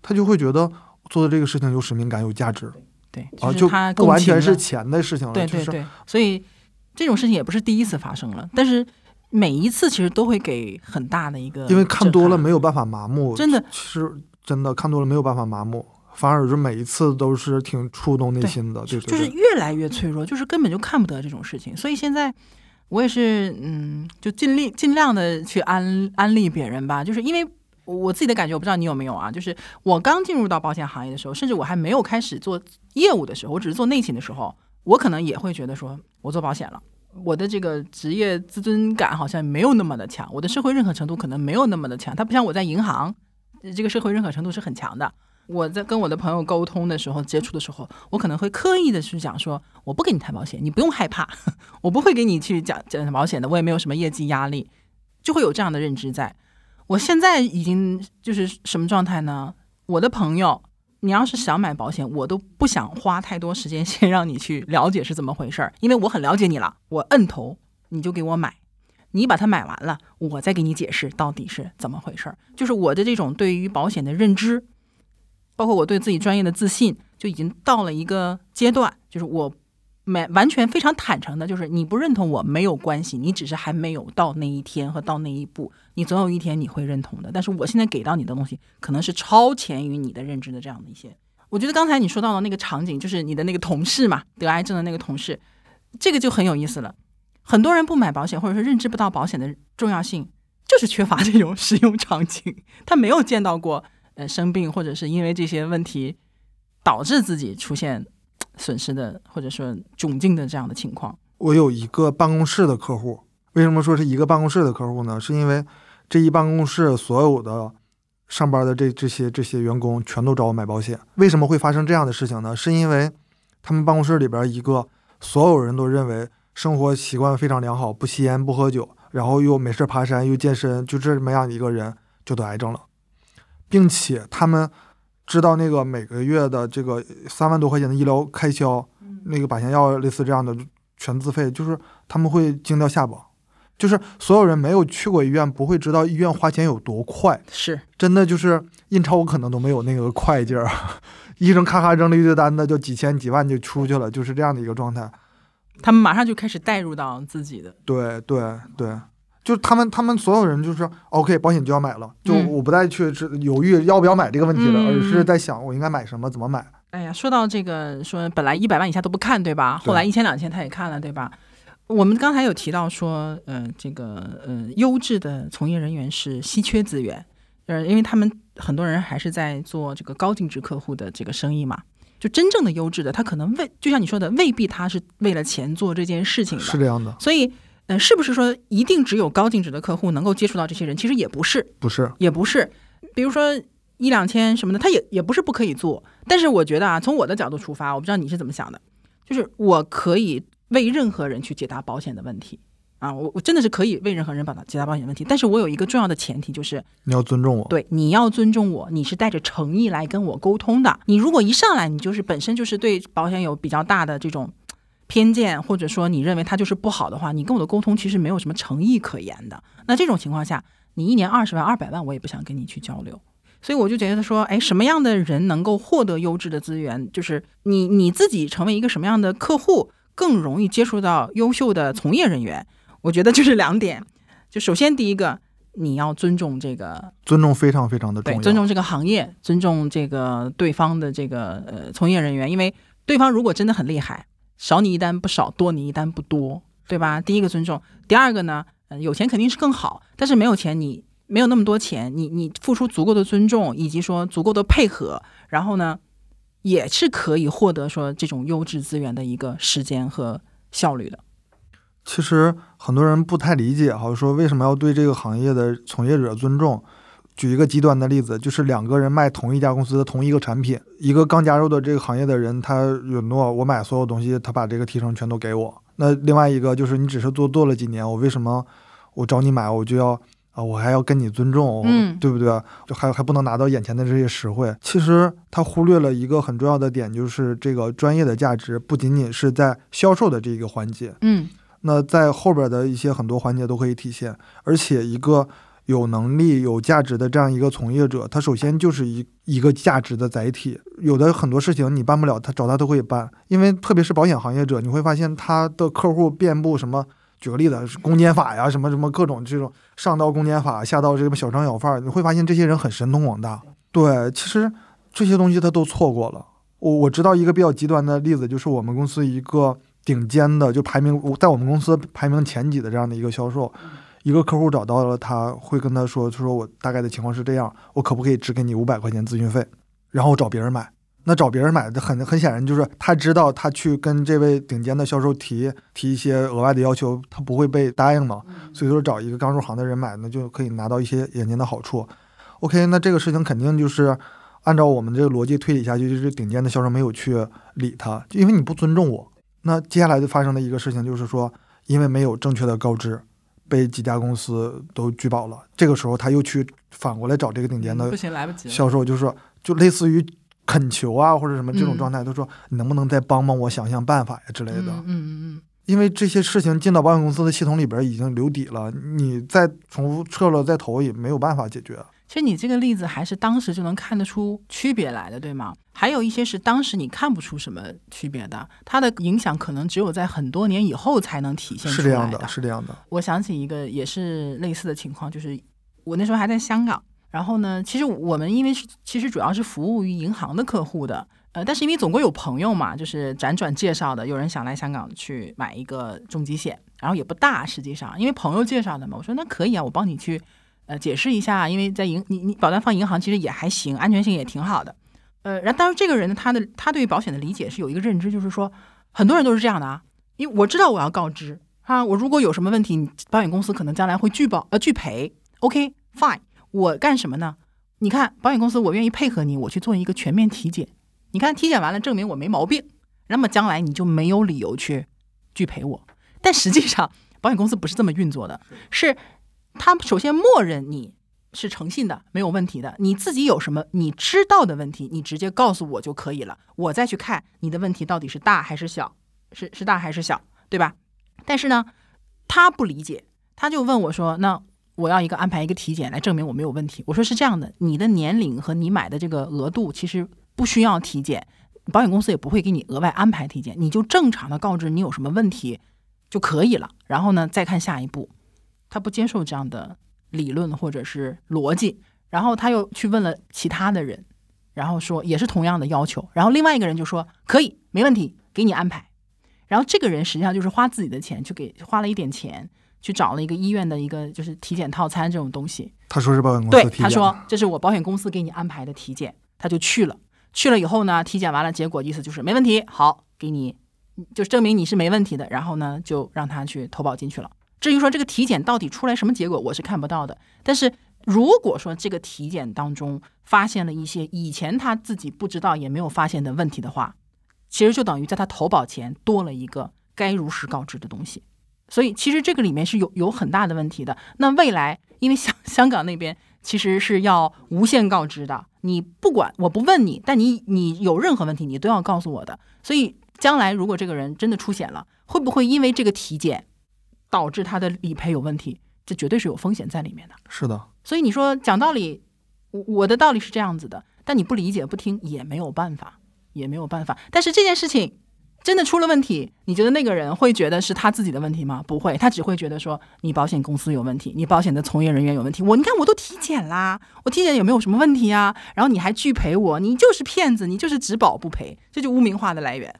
他就会觉得做的这个事情有使命感、有价值对，就不完他共情了全是钱的事情了，就是对对对，所以这种事情也不是第一次发生了，但是每一次其实都会给很大的一个，因为看多了没有办法麻木，真的其实真的看多了没有办法麻木，反而是每一次都是挺触动内心的，对对就是越来越脆弱，就是根本就看不得这种事情。所以现在我也是，嗯，就尽力尽量的去安安利别人吧，就是因为。我自己的感觉，我不知道你有没有啊？就是我刚进入到保险行业的时候，甚至我还没有开始做业务的时候，我只是做内勤的时候，我可能也会觉得说，我做保险了，我的这个职业自尊感好像没有那么的强，我的社会认可程度可能没有那么的强。它不像我在银行，这个社会认可程度是很强的。我在跟我的朋友沟通的时候、接触的时候，我可能会刻意的去讲说，我不跟你谈保险，你不用害怕，我不会给你去讲讲保险的，我也没有什么业绩压力，就会有这样的认知在。我现在已经就是什么状态呢？我的朋友，你要是想买保险，我都不想花太多时间 先让你去了解是怎么回事儿，因为我很了解你了，我摁头你就给我买，你把它买完了，我再给你解释到底是怎么回事儿。就是我的这种对于保险的认知，包括我对自己专业的自信，就已经到了一个阶段，就是我没完全非常坦诚的，就是你不认同我没有关系，你只是还没有到那一天和到那一步，你总有一天你会认同的。但是我现在给到你的东西，可能是超前于你的认知的这样的一些。我觉得刚才你说到的那个场景，就是你的那个同事嘛，得癌症的那个同事，这个就很有意思了。很多人不买保险，或者说认知不到保险的重要性，就是缺乏这种使用场景，他没有见到过呃生病或者是因为这些问题导致自己出现损失的或者说窘境的这样的情况。我有一个办公室的客户，为什么说是一个办公室的客户呢？是因为这一办公室所有的上班的这这些这些员工全都找我买保险。为什么会发生这样的事情呢？是因为他们办公室里边一个所有人都认为生活习惯非常良好，不吸烟不喝酒，然后又没事爬山又健身，就这么样一个人就得癌症了，并且他们知道那个每个月的这个三万多块钱的医疗开销，那个靶向药类似这样的全自费，就是他们会惊掉下巴。就是所有人没有去过医院，不会知道医院花钱有多快，是。真的就是印钞我可能都没有那个快劲儿，医生咔咔扔了一堆单子，就几千几万就出去了，就是这样的一个状态。他们马上就开始带入到自己的，对对对，就是他们他们所有人就是 OK，保险就要买了，就嗯我不再去犹豫要不要买这个问题了，嗯而是在想我应该买什么，怎么买。哎呀，说到这个，说本来一百万以下都不看，对吧？后来一千两千他也看了，对吧？我们刚才有提到说，呃，这个呃，优质的从业人员是稀缺资源，呃，因为他们很多人还是在做这个高净值客户的这个生意嘛。就真正的优质的，他可能未就像你说的，未必他是为了钱做这件事情的。是这样的，所以，呃，是不是说一定只有高净值的客户能够接触到这些人？其实也不是，不是，也不是。比如说一两千什么的，他也也不是不可以做。但是我觉得啊，从我的角度出发，我不知道你是怎么想的，就是我可以为任何人去解答保险的问题。啊，我我真的是可以为任何人帮他解答保险问题，但是我有一个重要的前提，就是你要尊重我。对，你要尊重我，你是带着诚意来跟我沟通的。你如果一上来你就是本身就是对保险有比较大的这种偏见，或者说你认为他就是不好的话，你跟我的沟通其实没有什么诚意可言的。那这种情况下，你一年二十万、二百万，我也不想跟你去交流。所以我就觉得说，哎，什么样的人能够获得优质的资源？就是你你自己成为一个什么样的客户，更容易接触到优秀的从业人员。我觉得就是两点，就首先第一个，你要尊重这个，尊重非常非常的重要，尊重这个行业，尊重这个对方的这个呃从业人员，因为对方如果真的很厉害，少你一单不少，多你一单不多，对吧？第一个尊重，第二个呢，嗯有钱肯定是更好，但是没有钱，你没有那么多钱，你你付出足够的尊重，以及说足够的配合，然后呢，也是可以获得说这种优质资源的一个时间和效率的。其实很多人不太理解，哈，说为什么要对这个行业的从业者尊重？举一个极端的例子，就是两个人卖同一家公司的同一个产品，一个刚加入的这个行业的人，他允诺我买所有东西，他把这个提成全都给我。那另外一个就是你只是做做了几年，我为什么我找你买，我就要 啊，我还要跟你尊重，嗯，对不对？就还还不能拿到眼前的这些实惠。其实他忽略了一个很重要的点，就是这个专业的价值不仅仅是在销售的这一个环节，嗯。那在后边的一些很多环节都可以体现，而且一个有能力、有价值的这样一个从业者，他首先就是一一个价值的载体。有的很多事情你办不了，他找他都可以办。因为特别是保险行业者，你会发现他的客户遍布什么？举个例子，公检法呀，什么什么各种这种，上到公检法，下到这个小商小贩，你会发现这些人很神通广大。对，其实这些东西他都错过了。我我知道一个比较极端的例子，就是我们公司一个。顶尖的就排名在我们公司排名前几的这样的一个销售，一个客户找到了，他会跟他说：“他说我大概的情况是这样，我可不可以只给你五百块钱咨询费？然后找别人买。那找别人买的很很显然就是他知道他去跟这位顶尖的销售提提一些额外的要求，他不会被答应嘛。所以说找一个刚入行的人买，那就可以拿到一些眼前的好处。OK，那这个事情肯定就是按照我们这个逻辑推理下去，就是顶尖的销售没有去理他，就因为你不尊重我。”那接下来就发生的一个事情就是说，因为没有正确的告知，被几家公司都拒保了。这个时候他又去反过来找这个顶尖的销售，就是说，就类似于恳求啊或者什么这种状态，他说你能不能再帮帮我想想办法呀之类的。嗯嗯嗯。因为这些事情进到保险公司的系统里边已经留底了，你再重复撤了再投也没有办法解决。其实你这个例子还是当时就能看得出区别来的，对吗？还有一些是当时你看不出什么区别的，它的影响可能只有在很多年以后才能体现出来的。是这样的，是这样的。我想起一个也是类似的情况，就是我那时候还在香港，然后呢，其实我们因为是其实主要是服务于银行的客户的。呃，但是因为总归有朋友嘛，就是辗转介绍的，有人想来香港去买一个重疾险，然后也不大，实际上因为朋友介绍的嘛，我说那可以啊，我帮你去呃解释一下，因为在银你你保单放银行其实也还行，安全性也挺好的。呃，然后当然这个人呢，他的他对于保险的理解是有一个认知，就是说很多人都是这样的啊，因为我知道我要告知啊，我如果有什么问题，保险公司可能将来会拒保呃拒赔，OK fine，我干什么呢？你看保险公司，我愿意配合你，我去做一个全面体检。你看体检完了，证明我没毛病，那么将来你就没有理由去拒赔我。但实际上，保险公司不是这么运作的，是他首先默认你是诚信的，没有问题的。你自己有什么你知道的问题，你直接告诉我就可以了，我再去看你的问题到底是大还是小，是是大还是小，对吧？但是呢，他不理解，他就问我说：“那我要一个安排一个体检来证明我没有问题。”我说：“是这样的，你的年龄和你买的这个额度其实。”不需要体检，保险公司也不会给你额外安排体检，你就正常的告知你有什么问题就可以了。然后呢，再看下一步。他不接受这样的理论或者是逻辑，然后他又去问了其他的人，然后说也是同样的要求。然后另外一个人就说可以，没问题，给你安排。然后这个人实际上就是花自己的钱去给花了一点钱去找了一个医院的一个就是体检套餐这种东西，他说是保险公司，体检，他说这是我保险公司给你安排的体检，他就去了。去了以后呢，体检完了，结果意思就是没问题，好，给你就证明你是没问题的，然后呢，就让他去投保进去了。至于说这个体检到底出来什么结果，我是看不到的。但是如果说这个体检当中发现了一些以前他自己不知道也没有发现的问题的话，其实就等于在他投保前多了一个该如实告知的东西。所以其实这个里面是有有很大的问题的。那未来，因为香香港那边其实是要无限告知的，你不管我不问你，但你你有任何问题，你都要告诉我的。所以将来如果这个人真的出险了，会不会因为这个体检导致他的理赔有问题？这绝对是有风险在里面的。是的，所以你说讲道理，我我的道理是这样子的，但你不理解不听也没有办法，也没有办法。但是这件事情真的出了问题，你觉得那个人会觉得是他自己的问题吗？不会，他只会觉得说你保险公司有问题，你保险的从业人员有问题。我你看我都体检啦，我体检有没有什么问题啊？然后你还拒赔我，你就是骗子，你就是只保不赔，这就污名化的来源。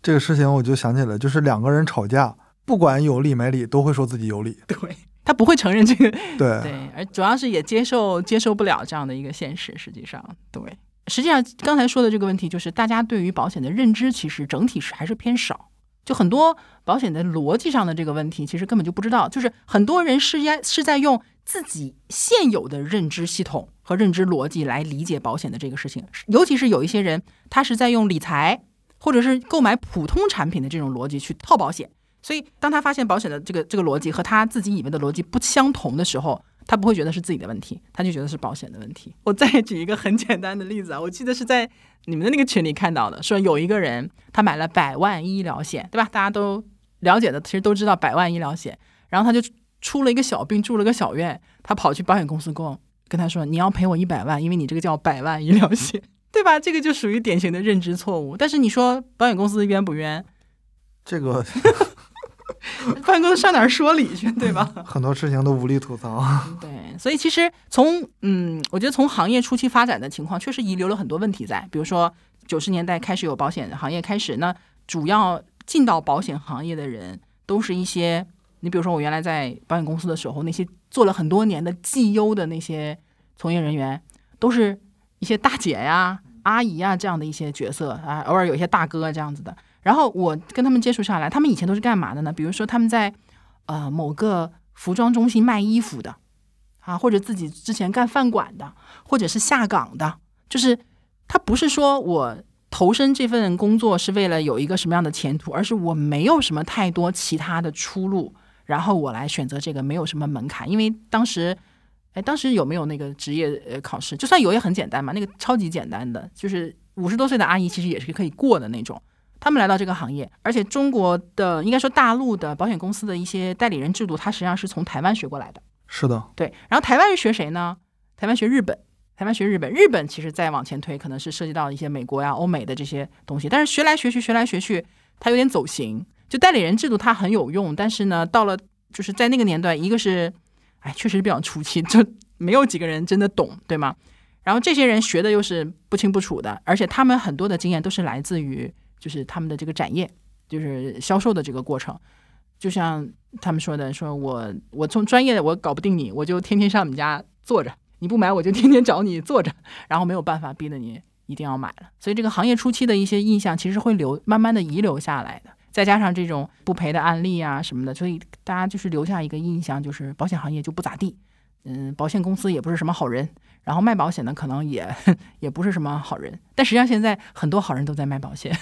这个事情我就想起来，就是两个人吵架，不管有理没理，都会说自己有理。对 他不会承认这个对，对，而主要是也接受接受不了这样的一个现实。实际上，对，实际上刚才说的这个问题，就是大家对于保险的认知，其实整体是还是偏少。就很多保险的逻辑上的这个问题，其实根本就不知道。就是很多人是在是在用自己现有的认知系统和认知逻辑来理解保险的这个事情，尤其是有一些人，他是在用理财或者是购买普通产品的这种逻辑去套保险。所以，当他发现保险的这个这个逻辑和他自己以为的逻辑不相同的时候，他不会觉得是自己的问题，他就觉得是保险的问题。我再举一个很简单的例子啊，我记得是在你们的那个群里看到的，说有一个人他买了百万医疗险，对吧？大家都了解的，其实都知道百万医疗险。然后他就出了一个小病，住了个小院，他跑去保险公司跟跟他说：“你要赔我一百万，因为你这个叫百万医疗险，对吧？”这个就属于典型的认知错误。但是你说保险公司冤不冤？这个保险公司上哪儿说理去，对吧？很多事情都无力吐槽。对，所以其实从嗯，我觉得从行业初期发展的情况，确实遗留了很多问题在。比如说九十年代开始有保险行业开始，那主要进到保险行业的人，都是一些你比如说我原来在保险公司的时候，那些做了很多年的绩优的那些从业人员，都是一些大姐呀、阿姨呀这样的一些角色啊，偶尔有一些大哥这样子的。然后我跟他们接触下来，他们以前都是干嘛的呢？比如说他们在呃某个服装中心卖衣服的啊，或者自己之前干饭馆的，或者是下岗的，就是他不是说我投身这份工作是为了有一个什么样的前途，而是我没有什么太多其他的出路，然后我来选择这个，没有什么门槛。因为当时，哎，当时有没有那个职业呃考试？就算有也很简单嘛，那个超级简单的，就是五十多岁的阿姨其实也是可以过的那种。他们来到这个行业，而且中国的应该说大陆的保险公司的一些代理人制度，它实际上是从台湾学过来的。是的，对，然后台湾是学谁呢？台湾学日本，台湾学日本，日本其实再往前推，可能是涉及到一些美国呀、欧美的这些东西。但是学来学去，学来学去，它有点走形。就代理人制度它很有用，但是呢，到了就是在那个年代，一个是，哎，确实比较初期，就没有几个人真的懂，对吗？然后这些人学的又是不清不楚的，而且他们很多的经验都是来自于。就是他们的这个展业，就是销售的这个过程，就像他们说的，说我我从专业的我搞不定你，我就天天上你家坐着，你不买我就天天找你坐着，然后没有办法逼得你一定要买了。所以这个行业初期的一些印象其实会留慢慢的遗留下来的，再加上这种不赔的案例啊什么的，所以大家就是留下一个印象，就是保险行业就不咋地，嗯，保险公司也不是什么好人，然后卖保险的可能也 也不是什么好人，但实际上现在很多好人都在卖保险。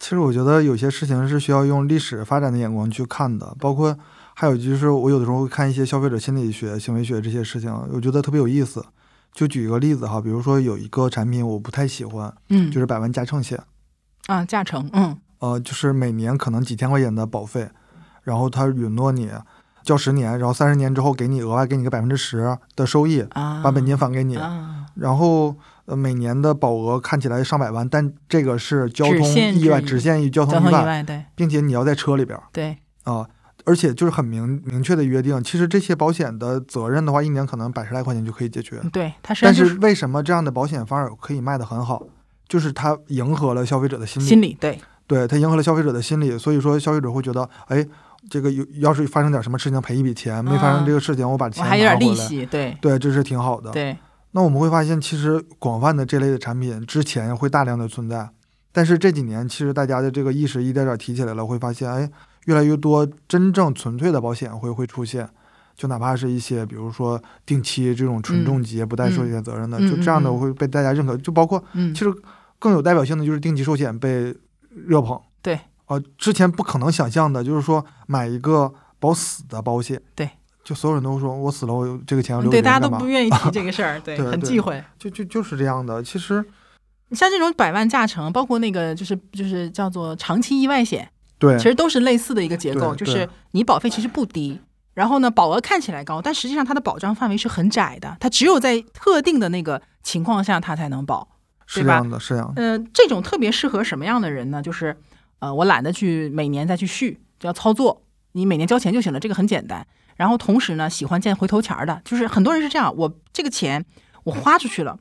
其实我觉得有些事情是需要用历史发展的眼光去看的，包括还有就是我有的时候会看一些消费者心理学、行为学这些事情，我觉得特别有意思。就举一个例子哈，比如说有一个产品我不太喜欢，嗯，就是百万驾乘险啊，驾乘，嗯，呃，就是每年可能几千块钱的保费，然后他允诺你交十年，然后三十年之后给你额外给你个百分之十的收益，啊，把本金返给你，啊，然后。呃，每年的保额看起来上百万，但这个是交通意外，只限于交交通意外，对并且你要在车里边对，啊，而且就是很明明确的约定，其实这些保险的责任的话，一年可能百十来块钱就可以解决。对，它实际上就是但为什么这样的保险反而可以卖得很好？就是它迎合了消费者的心理。心理，对对，它迎合了消费者的心理，所以说消费者会觉得，哎，这个有要是发生点什么事情赔一笔钱，没发生这个事情我把钱我还有点拿回来，利息，对。对，这是挺好的。对，那我们会发现，其实广泛的这类的产品之前会大量的存在，但是这几年其实大家的这个意识一点点提起来了，会发现，哎，越来越多真正纯粹的保险会会出现，就哪怕是一些比如说定期这种纯重疾、不带寿险责任的，嗯。就这样的会被大家认可，就包括嗯。其实更有代表性的就是定期寿险被热捧，对，呃，之前不可能想象的，就是说买一个保死的保险，对。就所有人都说我死了，我有这个钱要留给对，大家都不？愿意提这个事儿，对，很忌讳。就就就是这样的。其实像这种百万驾乘，包括那个就是就是叫做长期意外险，对其实都是类似的一个结构，就是你保费其实不低，然后呢保额看起来高，但实际上它的保障范围是很窄的，它只有在特定的那个情况下它才能保。对吧是这样的，是这样的。呃，这种特别适合什么样的人呢？就是呃，我懒得去每年再去续，只要操作，你每年交钱就行了，这个很简单。然后同时呢，喜欢见回头钱儿的，就是很多人是这样，我这个钱我花出去了，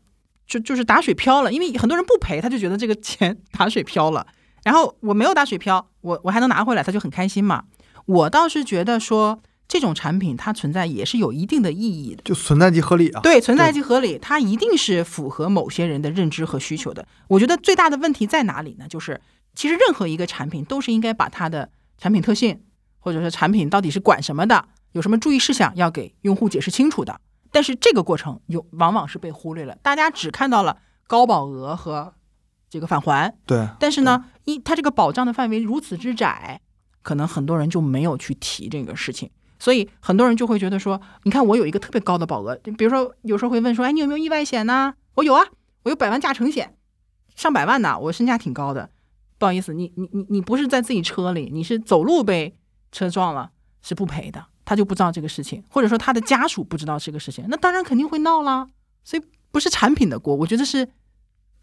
就就是打水漂了，因为很多人不赔，他就觉得这个钱 打水漂了。然后我没有打水漂，我我还能拿回来，他就很开心嘛。我倒是觉得说这种产品它存在也是有一定的意义的。就存在即合理啊。对，存在即合理，它一定是符合某些人的认知和需求的。我觉得最大的问题在哪里呢？就是其实任何一个产品都是应该把它的产品特性，或者说产品到底是管什么的，有什么注意事项要给用户解释清楚的。但是这个过程有往往是被忽略了，大家只看到了高保额和这个返还，对但是呢，一它这个保障的范围如此之窄，可能很多人就没有去提这个事情，所以很多人就会觉得说，你看我有一个特别高的保额，比如说有时候会问说，哎，你有没有意外险呢？我有啊，我有百万驾乘险，上百万呢，我身价挺高的。不好意思，你你你你不是在自己车里，你是走路被车撞了，是不赔的。他就不知道这个事情，或者说他的家属不知道这个事情，那当然肯定会闹啦。所以不是产品的锅，我觉得是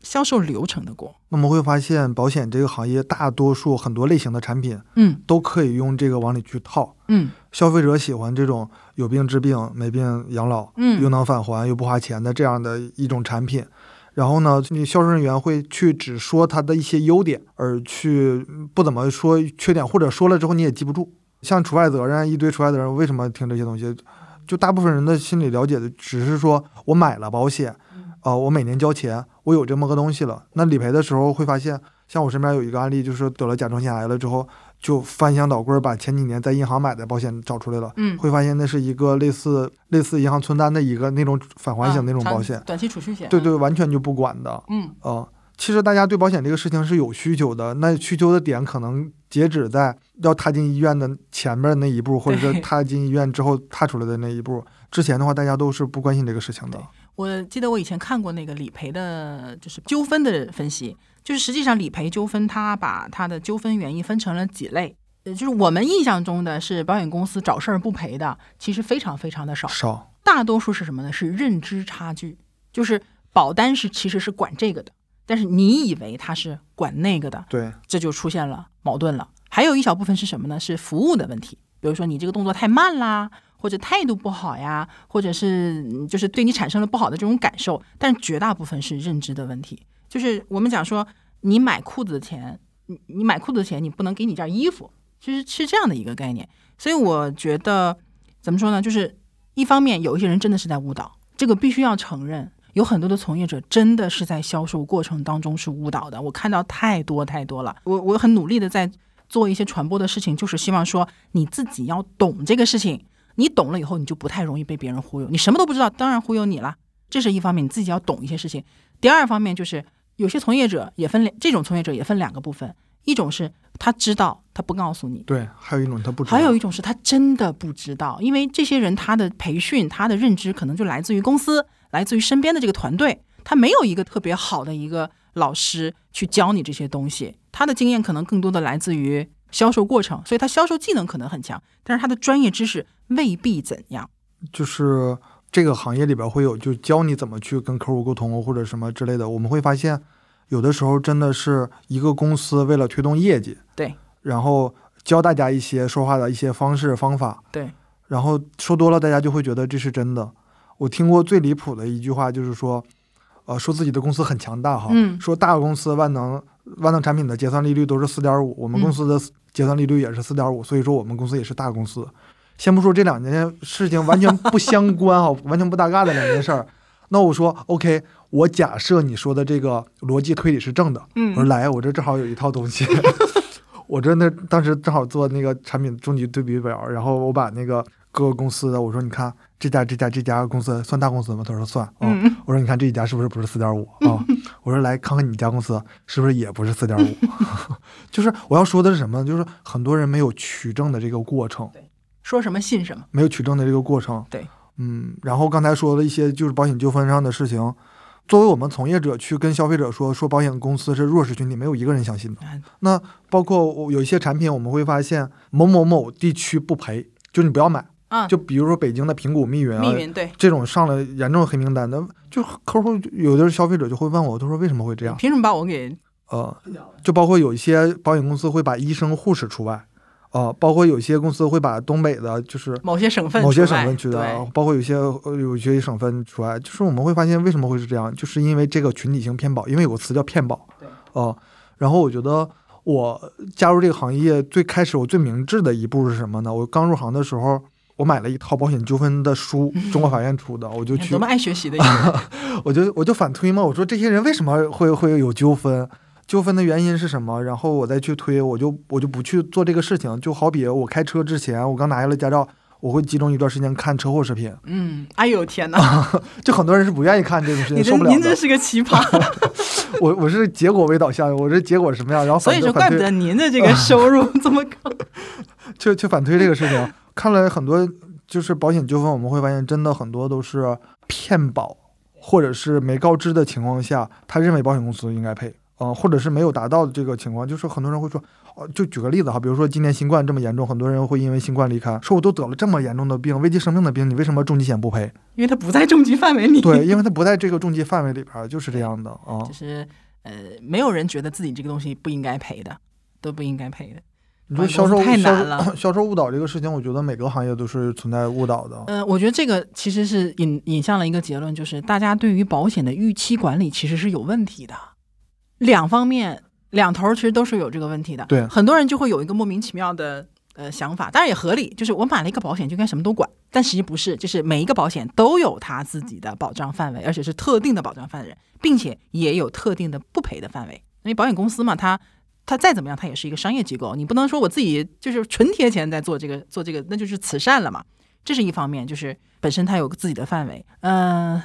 销售流程的锅。那么会发现，保险这个行业大多数很多类型的产品嗯都可以用这个往里去套。嗯消费者喜欢这种有病治病、没病养老，嗯又能返还又不花钱的这样的一种产品。然后呢，你销售人员会去只说他的一些优点，而去不怎么说缺点，或者说了之后你也记不住。像除外责任一堆除外责任，为什么听这些东西？就大部分人的心理了解的只是说我买了保险，呃，我每年交钱，我有这么个东西了。那理赔的时候会发现，像我身边有一个案例，就是得了甲状腺癌了之后，就翻箱倒柜儿把前几年在银行买的保险找出来了。嗯，会发现那是一个类似类似银行存单的一个那种返还型那种保险，啊短期储蓄险。对对，完全就不管的。嗯啊、其实大家对保险这个事情是有需求的，那需求的点可能截止在要踏进医院的前面那一步，或者是踏进医院之后踏出来的那一步。之前的话，大家都是不关心这个事情的对。我记得我以前看过那个理赔的，就是纠纷的分析，就是实际上理赔纠纷，它把它的纠纷原因分成了几类。呃，就是我们印象中的是保险公司找事儿不赔的，其实非常非常的少。少，大多数是什么呢？是认知差距，就是保单是其实是管这个的，但是你以为它是管那个的，对这就出现了矛盾了。还有一小部分是什么呢？是服务的问题，比如说你这个动作太慢啦，或者态度不好呀，或者是就是对你产生了不好的这种感受。但绝大部分是认知的问题，就是我们讲说，你买裤子的钱，你你买裤子的钱，你不能给你件衣服，就是是这样的一个概念。所以我觉得怎么说呢？就是一方面有一些人真的是在误导，这个必须要承认。有很多的从业者真的是在销售过程当中是误导的，我看到太多太多了。我我很努力的在做一些传播的事情，就是希望说你自己要懂这个事情，你懂了以后，你就不太容易被别人忽悠。你什么都不知道，当然忽悠你了。这是一方面，你自己要懂一些事情。第二方面就是有些从业者也分两，这种从业者也分两个部分，一种是他知道他不告诉你，对，还有一种他不知道，还有一种是他真的不知道，因为这些人他的培训、他的认知可能就来自于公司，来自于身边的这个团队，他没有一个特别好的一个老师去教你这些东西，他的经验可能更多的来自于销售过程，所以他销售技能可能很强，但是他的专业知识未必怎样。就是这个行业里边会有，就教你怎么去跟客户沟通或者什么之类的。我们会发现，有的时候真的是一个公司为了推动业绩，对然后教大家一些说话的一些方式方法，对，然后说多了，大家就会觉得这是真的。我听过最离谱的一句话就是说，呃，说自己的公司很强大哈，嗯说大公司万能万能产品的结算利率都是四点五，我们嗯公司的结算利率也是四点五，所以说我们公司也是大公司。先不说这两件事情完全不相关哈，完全不搭嘎的两件事儿，那我说 OK，我假设你说的这个逻辑推理是正的，我说嗯来，我这正好有一套东西，我这那当时正好做那个产品终极对比表，然后我把那个各个公司的，我说你看这家这家这家公司算大公司吗？他说算。哦、嗯我说你看这一家是不是不是四点五啊？我说来看看你家公司是不是也不是四点五？就是我要说的是什么？就是很多人没有取证的这个过程，说什么信什么。没有取证的这个过程。对，嗯，然后刚才说了一些就是保险纠纷上的事情。作为我们从业者去跟消费者说说保险公司是弱势群体，没有一个人相信的。嗯那包括有一些产品，我们会发现某某某地区不赔，就你不要买。啊，就比如说北京的平谷密云啊，密云对，这种上了严重黑名单的，就客户有的消费者就会问我，他说为什么会这样？凭什么把我给呃，就包括有一些保险公司会把医生、护士除外，呃，包括有些公司会把东北的，就是某些省份某些省份去的，对包括有些呃有些省份除外，就是我们会发现为什么会是这样，就是因为这个群体性骗保，因为有个词叫骗保，对呃，然后我觉得我加入这个行业最开始我最明智的一步是什么呢？我刚入行的时候。我买了一套保险纠纷的书，中国法院出的，我就去多么爱学习的一个人。我就我就反推嘛，我说这些人为什么会会有纠纷？纠纷的原因是什么？然后我再去推，我就我就不去做这个事情。就好比我开车之前，我刚拿下了驾照，我会集中一段时间看车祸视频。嗯，哎呦天哪，就很多人是不愿意看这种视频，你受不了您真是个奇葩。我我是结果为导向，我这结果是什么样，然后所以说，怪不得您的这个 收入这么高。去去反推这个事情。看了很多就是保险纠纷，我们会发现真的很多都是骗保，或者是没告知的情况下，他认为保险公司应该赔，嗯、或者是没有达到的这个情况，就是很多人会说，哦，就举个例子哈，比如说今年新冠这么严重，很多人会因为新冠离开，说我都得了这么严重的病，危及生命的病，你为什么重疾险不赔？因为它不在重疾范围里。对，因为它不在这个重疾范围里边儿，就是这样的啊。就是呃，没有人觉得自己这个东西不应该赔的，都不应该赔的。你说销售太难了销售误导这个事情，我觉得每个行业都是存在误导的。嗯、我觉得这个其实是引引向了一个结论，就是大家对于保险的预期管理其实是有问题的，两方面两头其实都是有这个问题的。对很多人就会有一个莫名其妙的呃想法，当然也合理，就是我买了一个保险就应该什么都管，但实际不是，就是每一个保险都有它自己的保障范围，而且是特定的保障范围，并且也有特定的不赔的范围。因为保险公司嘛，它它再怎么样，它也是一个商业机构，你不能说我自己就是纯贴钱在做这个做这个，那就是慈善了嘛。这是一方面，就是本身它有自己的范围。嗯、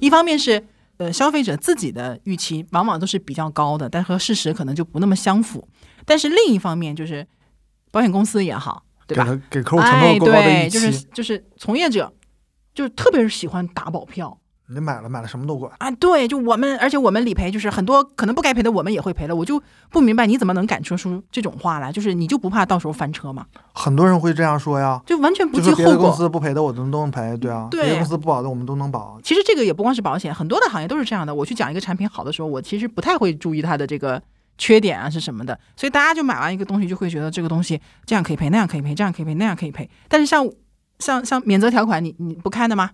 一方面是呃消费者自己的预期往往都是比较高的，但和事实可能就不那么相符。但是另一方面就是保险公司也好，对吧？给给客户承诺过高的对，预期，就是就是从业者，就是特别是喜欢打保票。你买了买了什么都管。啊，对，就我们，而且我们理赔就是很多可能不该赔的，我们也会赔了。我就不明白你怎么能敢说出这种话来，就是你就不怕到时候翻车吗？很多人会这样说呀，就完全不计就是别的公。司不赔的我们都能赔，对啊，对别的公司不保的我们都能保。其实这个也不光是保险，很多的行业都是这样的。我去讲一个产品好的时候，我其实不太会注意它的这个缺点啊是什么的，所以大家就买完一个东西就会觉得这个东西这样可以赔，那样可以赔，这样可以赔，那样可以赔。但是像像像免责条款，你你不看的吗？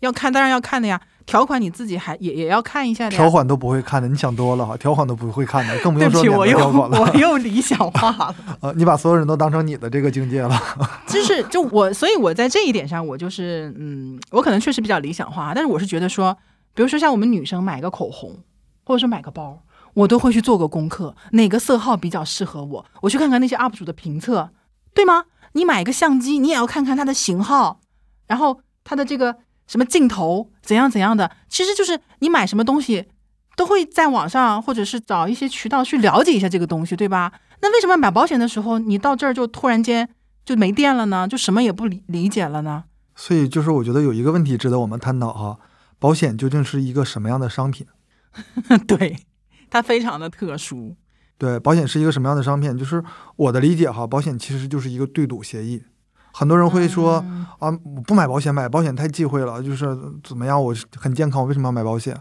要看，当然要看的呀。条款你自己还也也要看一下的。条款都不会看的，你想多了哈，条款都不会看的，更不用说免我又责条款了。我 又理想化了。呃，你把所有人都当成你的这个境界了。就是就我，所以我在这一点上，我就是嗯，我可能确实比较理想化，但是我是觉得说，比如说像我们女生买个口红，或者说买个包，我都会去做个功课，哪个色号比较适合我，我去看看那些 UP 主的评测，对吗？你买个相机，你也要看看它的型号，然后它的这个什么镜头怎样怎样的，其实就是你买什么东西。都会在网上或者是找一些渠道去了解一下这个东西，对吧？那为什么买保险的时候，你到这儿就突然间就没电了呢？就什么也不理理解了呢？所以就是我觉得有一个问题值得我们探讨哈，保险究竟是一个什么样的商品？对，它非常的特殊。对，保险是一个什么样的商品？就是我的理解哈，保险其实就是一个对赌协议。很多人会说、嗯啊，我不买保险，买保险太忌讳了，就是怎么样，我很健康，我为什么要买保险？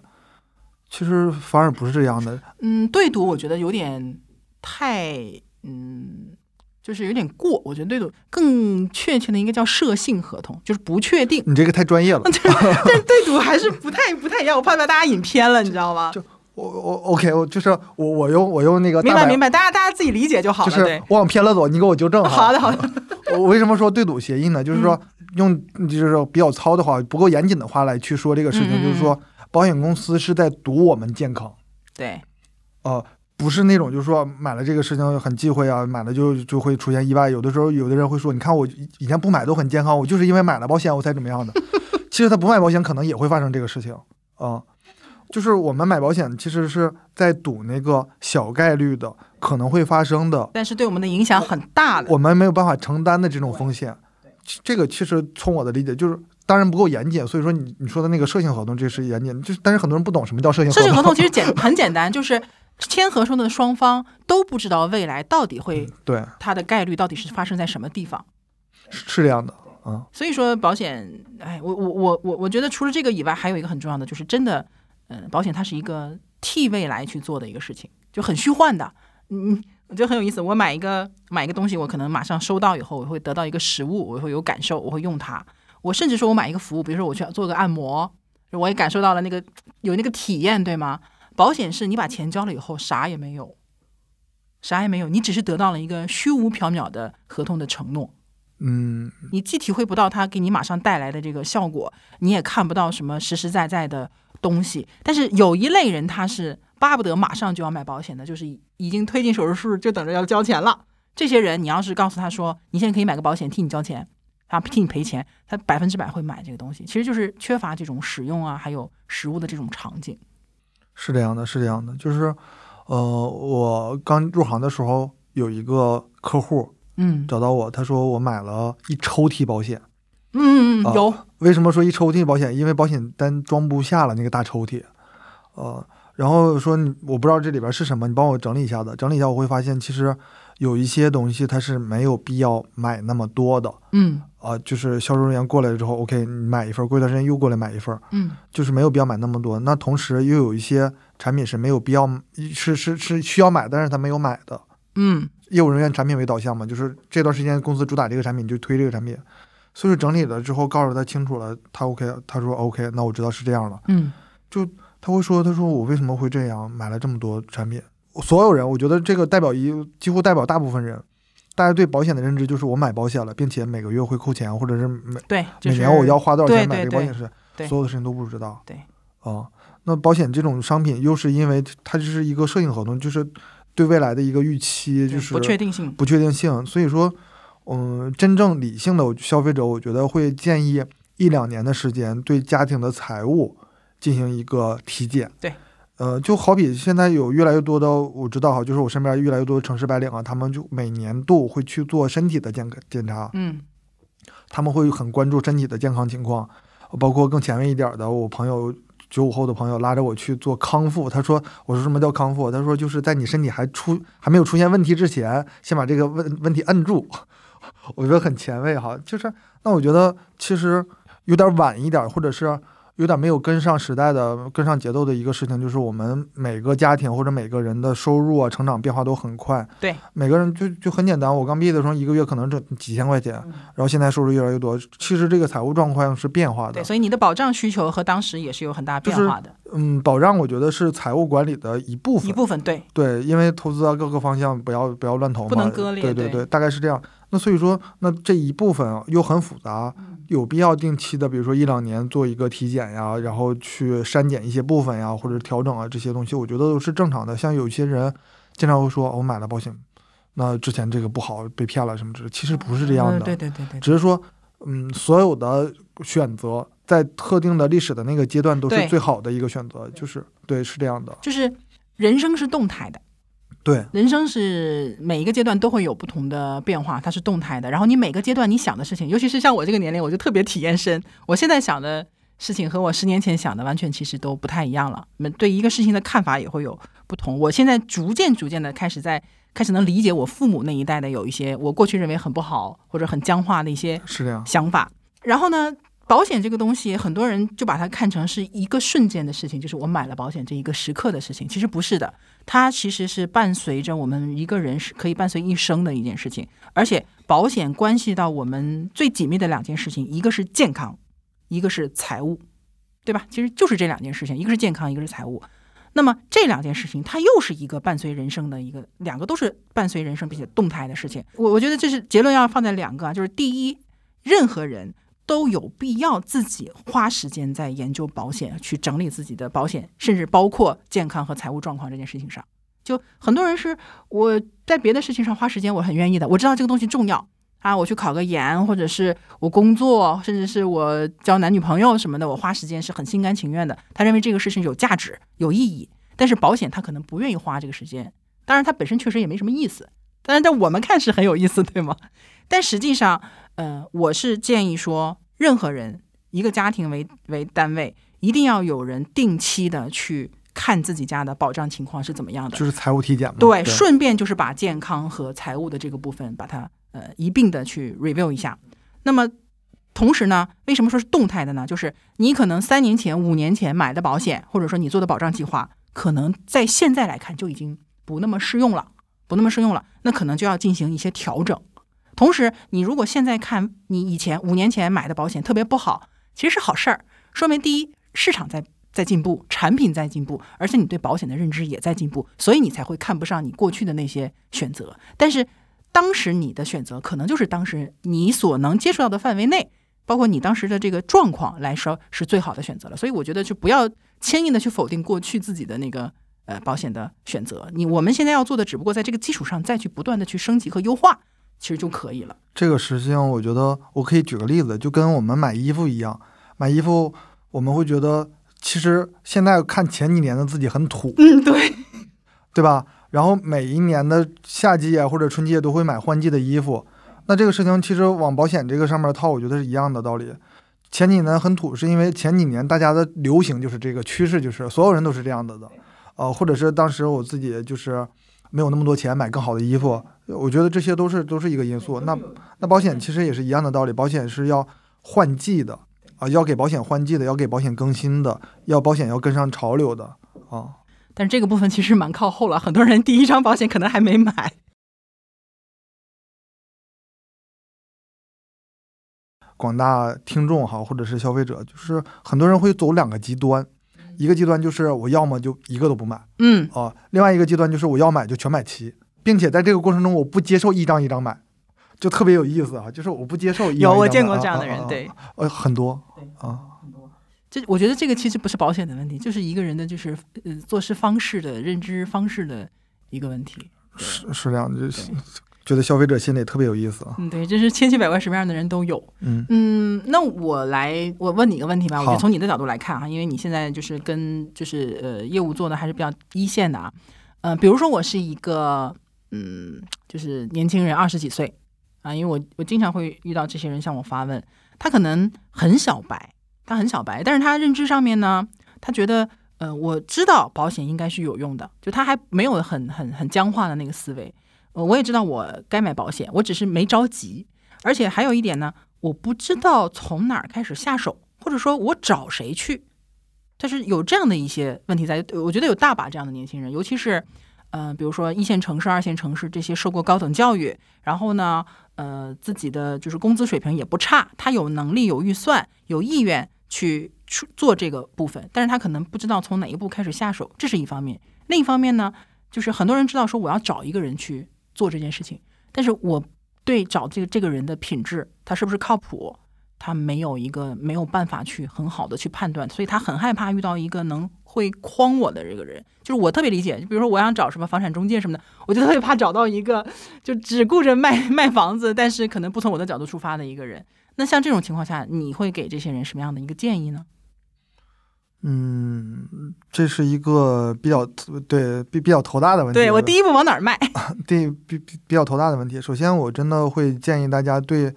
其实反而不是这样的。嗯，对赌我觉得有点太嗯，就是有点过。我觉得对赌更确切的应该叫涉性合同，就是不确定。你这个太专业了。但对赌还是不太不太一样，我怕把大家引偏了，你知道吗？就我我 OK，我就是我我用我用那个明白明白，大家大家自己理解就好了。就是我，往偏了走，你给我纠正哈。好的好的，我为什么说对赌协议呢？就是说用就是说比较糙的话，不够严谨的话来去说这个事情，嗯嗯嗯就是说保险公司是在赌我们健康，对，呃，不是那种就是说买了这个事情很忌讳啊，买了就就会出现意外。有的时候有的人会说，你看我以前不买都很健康，我就是因为买了保险我才怎么样的。其实他不买保险可能也会发生这个事情啊、就是我们买保险其实是在赌那个小概率的可能会发生的但是对我们的影响很大的。我们没有办法承担的这种风险。其这个其实从我的理解就是，当然不够严谨。所以说你你说的那个涉性合同，这是严谨，就是但是很多人不懂什么叫涉性合同。涉性合同其实简很简单，就是签合同的双方都不知道未来到底会对它的概率到底是发生在什么地方。是是这样的啊、所以说保险，哎，我我我我我觉得除了这个以外，还有一个很重要的，就是真的，嗯、保险它是一个替未来去做的一个事情，就很虚幻的。嗯，我觉得很有意思。我买一个买一个东西，我可能马上收到以后，我会得到一个实物，我会有感受，我会用它。我甚至说我买一个服务，比如说我去做个按摩，我也感受到了那个有那个体验，对吗？保险是你把钱交了以后啥也没有，啥也没有，你只是得到了一个虚无缥缈的合同的承诺。嗯，你既体会不到它给你马上带来的这个效果，你也看不到什么实实在在的东西。但是有一类人他是巴不得马上就要买保险的，就是已已经推进手术室就等着要交钱了。这些人，你要是告诉他说你现在可以买个保险替你交钱，啊替你赔钱，他百分之百会买这个东西。其实就是缺乏这种使用啊，还有实物的这种场景。是这样的，是这样的，就是呃，我刚入行的时候有一个客户嗯找到我，他说我买了一抽屉保险。啊嗯嗯有为什么说一抽屉保险？因为保险单装不下了那个大抽屉，呃，然后说你我不知道这里边是什么，你帮我整理一下子。整理一下，我会发现其实有一些东西它是没有必要买那么多的嗯啊、就是销售人员过来之后，OK，你买一份，过一段时间又过来买一份，嗯就是没有必要买那么多。那同时又有一些产品是没有必要，是是是需要买，但是他没有买的。嗯业务人员产品为导向嘛，就是这段时间公司主打这个产品就推这个产品，所以整理了之后告诉他清楚了，他 OK，他说 OK，那我知道是这样了。嗯就他会说，他说我为什么会这样，买了这么多产品？所有人，我觉得这个代表一几乎代表大部分人，大家对保险的认知就是我买保险了，并且每个月会扣钱，或者是每对，就是每年我要花多少钱买这个保险是，所有的事情都不知道。对啊，那保险这种商品又是因为它就是一个摄影合同，就是对未来的一个预期，就是不确定性。不确定性，所以说，嗯，真正理性的消费者，我觉得会建议一两年的时间对家庭的财务进行一个体检。对，呃，就好比现在有越来越多的，我知道哈，就是我身边越来越多的城市白领啊，他们就每年度会去做身体的健康检查，嗯他们会很关注身体的健康情况，包括更前卫一点的，我朋友。九五后的朋友拉着我去做康复，他说：“我说什么叫康复？他说就是在你身体还出还没有出现问题之前，先把这个问问题摁住。”我觉得很前卫哈，就是那我觉得其实有点晚一点，或者是有点没有跟上时代的、跟上节奏的一个事情，就是我们每个家庭或者每个人的收入啊、成长变化都很快。对，每个人就就很简单，我刚毕业的时候一个月可能挣几千块钱，嗯然后现在收入越来越多，其实这个财务状况是变化的对，。所以你的保障需求和当时也是有很大变化的，嗯，保障我觉得是财务管理的一部分一。部分对，对，因为投资啊各个方向不要不要乱投嘛，不能割裂对对对，大概是这样。那所以说，那这一部分啊又很复杂，嗯有必要定期的，比如说一两年做一个体检呀，然后去删减一些部分呀，或者调整啊这些东西，我觉得都是正常的。像有些人经常会说，我买了保险，那之前这个不好，被骗了什么之类，其实不是这样的，嗯对对对对，只是说，嗯，所有的选择在特定的历史的那个阶段都是最好的一个选择，就是对，是这样的，就是人生是动态的，对。人生是每一个阶段都会有不同的变化，它是动态的。然后你每个阶段你想的事情，尤其是像我这个年龄，我就特别体验深。我现在想的事情和我十年前想的完全其实都不太一样了。那对一个事情的看法也会有不同。我现在逐渐逐渐的开始在开始能理解我父母那一代的有一些我过去认为很不好或者很僵化的一些是这样，想法。然后呢，保险这个东西，很多人就把它看成是一个瞬间的事情，就是我买了保险这一个时刻的事情。其实不是的，它其实是伴随着我们一个人是可以伴随一生的一件事情。而且保险关系到我们最紧密的两件事情，一个是健康，一个是财务，对吧？其实就是这两件事情，一个是健康，一个是财务。那么这两件事情，它又是一个伴随人生的一个，两个都是伴随人生并且动态的事情。我我觉得这是结论要放在两个啊，就是第一，任何人都有必要自己花时间在研究保险，去整理自己的保险，甚至包括健康和财务状况这件事情上。就很多人是我在别的事情上花时间，我很愿意的，我知道这个东西重要啊，我去考个研，或者是我工作，甚至是我交男女朋友什么的，我花时间是很心甘情愿的。他认为这个事情有价值、有意义。但是保险他可能不愿意花这个时间，当然它本身确实也没什么意思，但是在我们看是很有意思，对吗？但实际上，呃，我是建议说，任何人一个家庭为为单位，一定要有人定期的去看自己家的保障情况是怎么样的，就是财务体检嘛。对，顺便就是把健康和财务的这个部分把它呃一并的去 review 一下。那么同时呢，为什么说是动态的呢？就是你可能三年前、五年前买的保险，或者说你做的保障计划。可能在现在来看就已经不那么适用了，不那么适用了，那可能就要进行一些调整。同时，你如果现在看你以前五年前买的保险特别不好，其实是好事儿，说明第一市场在在进步，产品在进步，而且你对保险的认知也在进步，所以你才会看不上你过去的那些选择。但是当时你的选择可能就是当时你所能接触到的范围内。包括你当时的这个状况来说是最好的选择了，所以我觉得就不要轻易的去否定过去自己的那个呃保险的选择。你我们现在要做的，只不过在这个基础上再去不断的去升级和优化，其实就可以了。这个实际上，我觉得我可以举个例子，就跟我们买衣服一样，买衣服我们会觉得，其实现在看前几年的自己很土，嗯，对，对吧？然后每一年的夏季啊或者春季都会买换季的衣服。那这个事情其实往保险这个上面套，我觉得是一样的道理。前几年很土，是因为前几年大家的流行就是这个趋势，就是所有人都是这样子的，呃，或者是当时我自己就是没有那么多钱买更好的衣服，我觉得这些都是都是一个因素。那那保险其实也是一样的道理，保险是要换季的啊，要给保险换季的，要给保险更新的，要保险要跟上潮流的啊。但这个部分其实蛮靠后了，很多人第一张保险可能还没买。广大听众哈，或者是消费者，就是很多人会走两个极端，一个极端就是我要么就一个都不买，嗯啊，另外一个极端就是我要买就全买齐，并且在这个过程中我不接受一张一张买，就特别有意思啊，就是我不接受有我见过这样的人，对，呃很多啊，很多，这我觉得这个其实不是保险的问题，就是一个人的就是呃做事方式的认知方式的一个问题，是是这样的。觉得消费者心里特别有意思啊！嗯，对，就是千奇百怪什么样的人都有。嗯嗯，那我来，我问你一个问题吧。我就从你的角度来看哈，因为你现在就是跟就是呃业务做的还是比较一线的啊。嗯，比如说我是一个嗯，就是年轻人二十几岁啊，因为我我经常会遇到这些人向我发问，他可能很小白，他很小白，但是他认知上面呢，他觉得呃，我知道保险应该是有用的，就他还没有很很很僵化的那个思维。我也知道我该买保险，我只是没着急。而且还有一点呢，我不知道从哪儿开始下手，或者说我找谁去。就是有这样的一些问题在，我觉得有大把这样的年轻人，尤其是，呃，比如说一线城市、二线城市这些受过高等教育，然后呢，呃，自己的就是工资水平也不差，他有能力、有预算、有意愿去做这个部分，但是他可能不知道从哪一步开始下手，这是一方面。另一方面呢，就是很多人知道说我要找一个人去。做这件事情，但是我对找这个这个人的品质，他是不是靠谱，他没有一个没有办法去很好的去判断，所以他很害怕遇到一个能会诓我的这个人。就是我特别理解，就比如说我想找什么房产中介什么的，我就特别怕找到一个就只顾着卖 卖房子，但是可能不从我的角度出发的一个人。那像这种情况下，你会给这些人什么样的一个建议呢？嗯，这是一个比较对比比较头大的问题。对我第一步往哪儿迈？第比比比较头大的问题。首先，我真的会建议大家对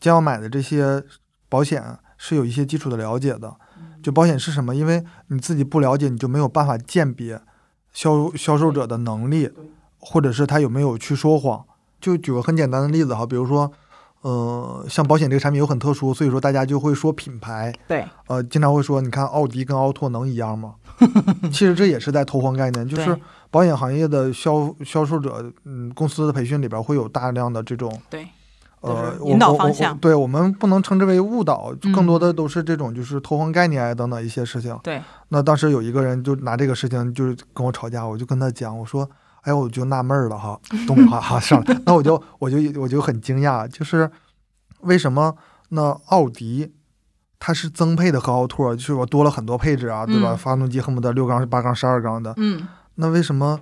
将要买的这些保险是有一些基础的了解的。就保险是什么？因为你自己不了解，你就没有办法鉴别销销售者的能力，或者是他有没有去说谎。就举个很简单的例子哈，比如说，呃，像保险这个产品又很特殊，所以说大家就会说品牌，对，呃，经常会说，你看奥迪跟奥拓能一样吗？其实这也是在偷换概念，就是保险行业的销销售者，嗯，公司的培训里边会有大量的这种对，呃引导方向对我们不能称之为误导，嗯更多的都是这种就是偷换概念啊等等一些事情。对，那当时有一个人就拿这个事情就是跟我吵架，我就跟他讲，我说，哎，我就纳闷儿了哈，东北话哈上来，那我就我就我就很惊讶，就是为什么那奥迪它是增配的和奥拓，就是我多了很多配置啊，对吧？嗯发动机恨不得六缸、八缸、十二缸的，嗯，那为什么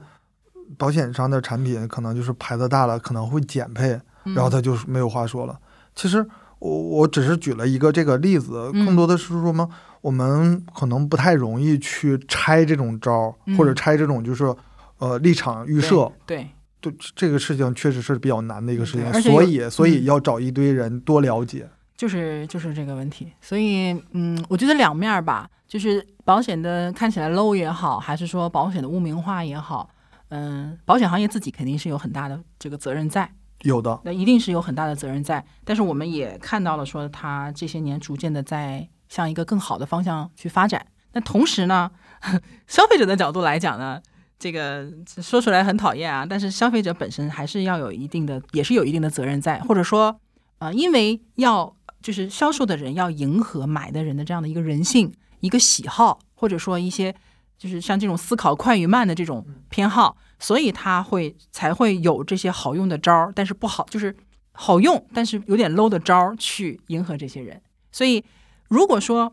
保险上的产品可能就是牌子大了，可能会减配？嗯。然后他就是没有话说了。其实我我只是举了一个这个例子，嗯。更多的是说嘛，我们可能不太容易去拆这种招或者拆这种就是呃立场预设。对，对。这个事情确实是比较难的一个事情所以所以嗯。要找一堆人多了解。就是就是这个问题，所以嗯，我觉得两面吧，就是保险的看起来 low 也好，还是说保险的污名化也好，嗯，保险行业自己肯定是有很大的这个责任在，有的，那一定是有很大的责任在。但是我们也看到了，说它这些年逐渐的在向一个更好的方向去发展。那同时呢，消费者的角度来讲呢，这个说出来很讨厌啊，但是消费者本身还是要有一定的，也是有一定的责任在，或者说，呃，因为要就是销售的人要迎合买的人的这样的一个人性、一个喜好，或者说一些就是像这种思考快与慢的这种偏好，所以他会才会有这些好用的招儿，但是不好就是好用，但是有点 low 的招儿去迎合这些人。所以如果说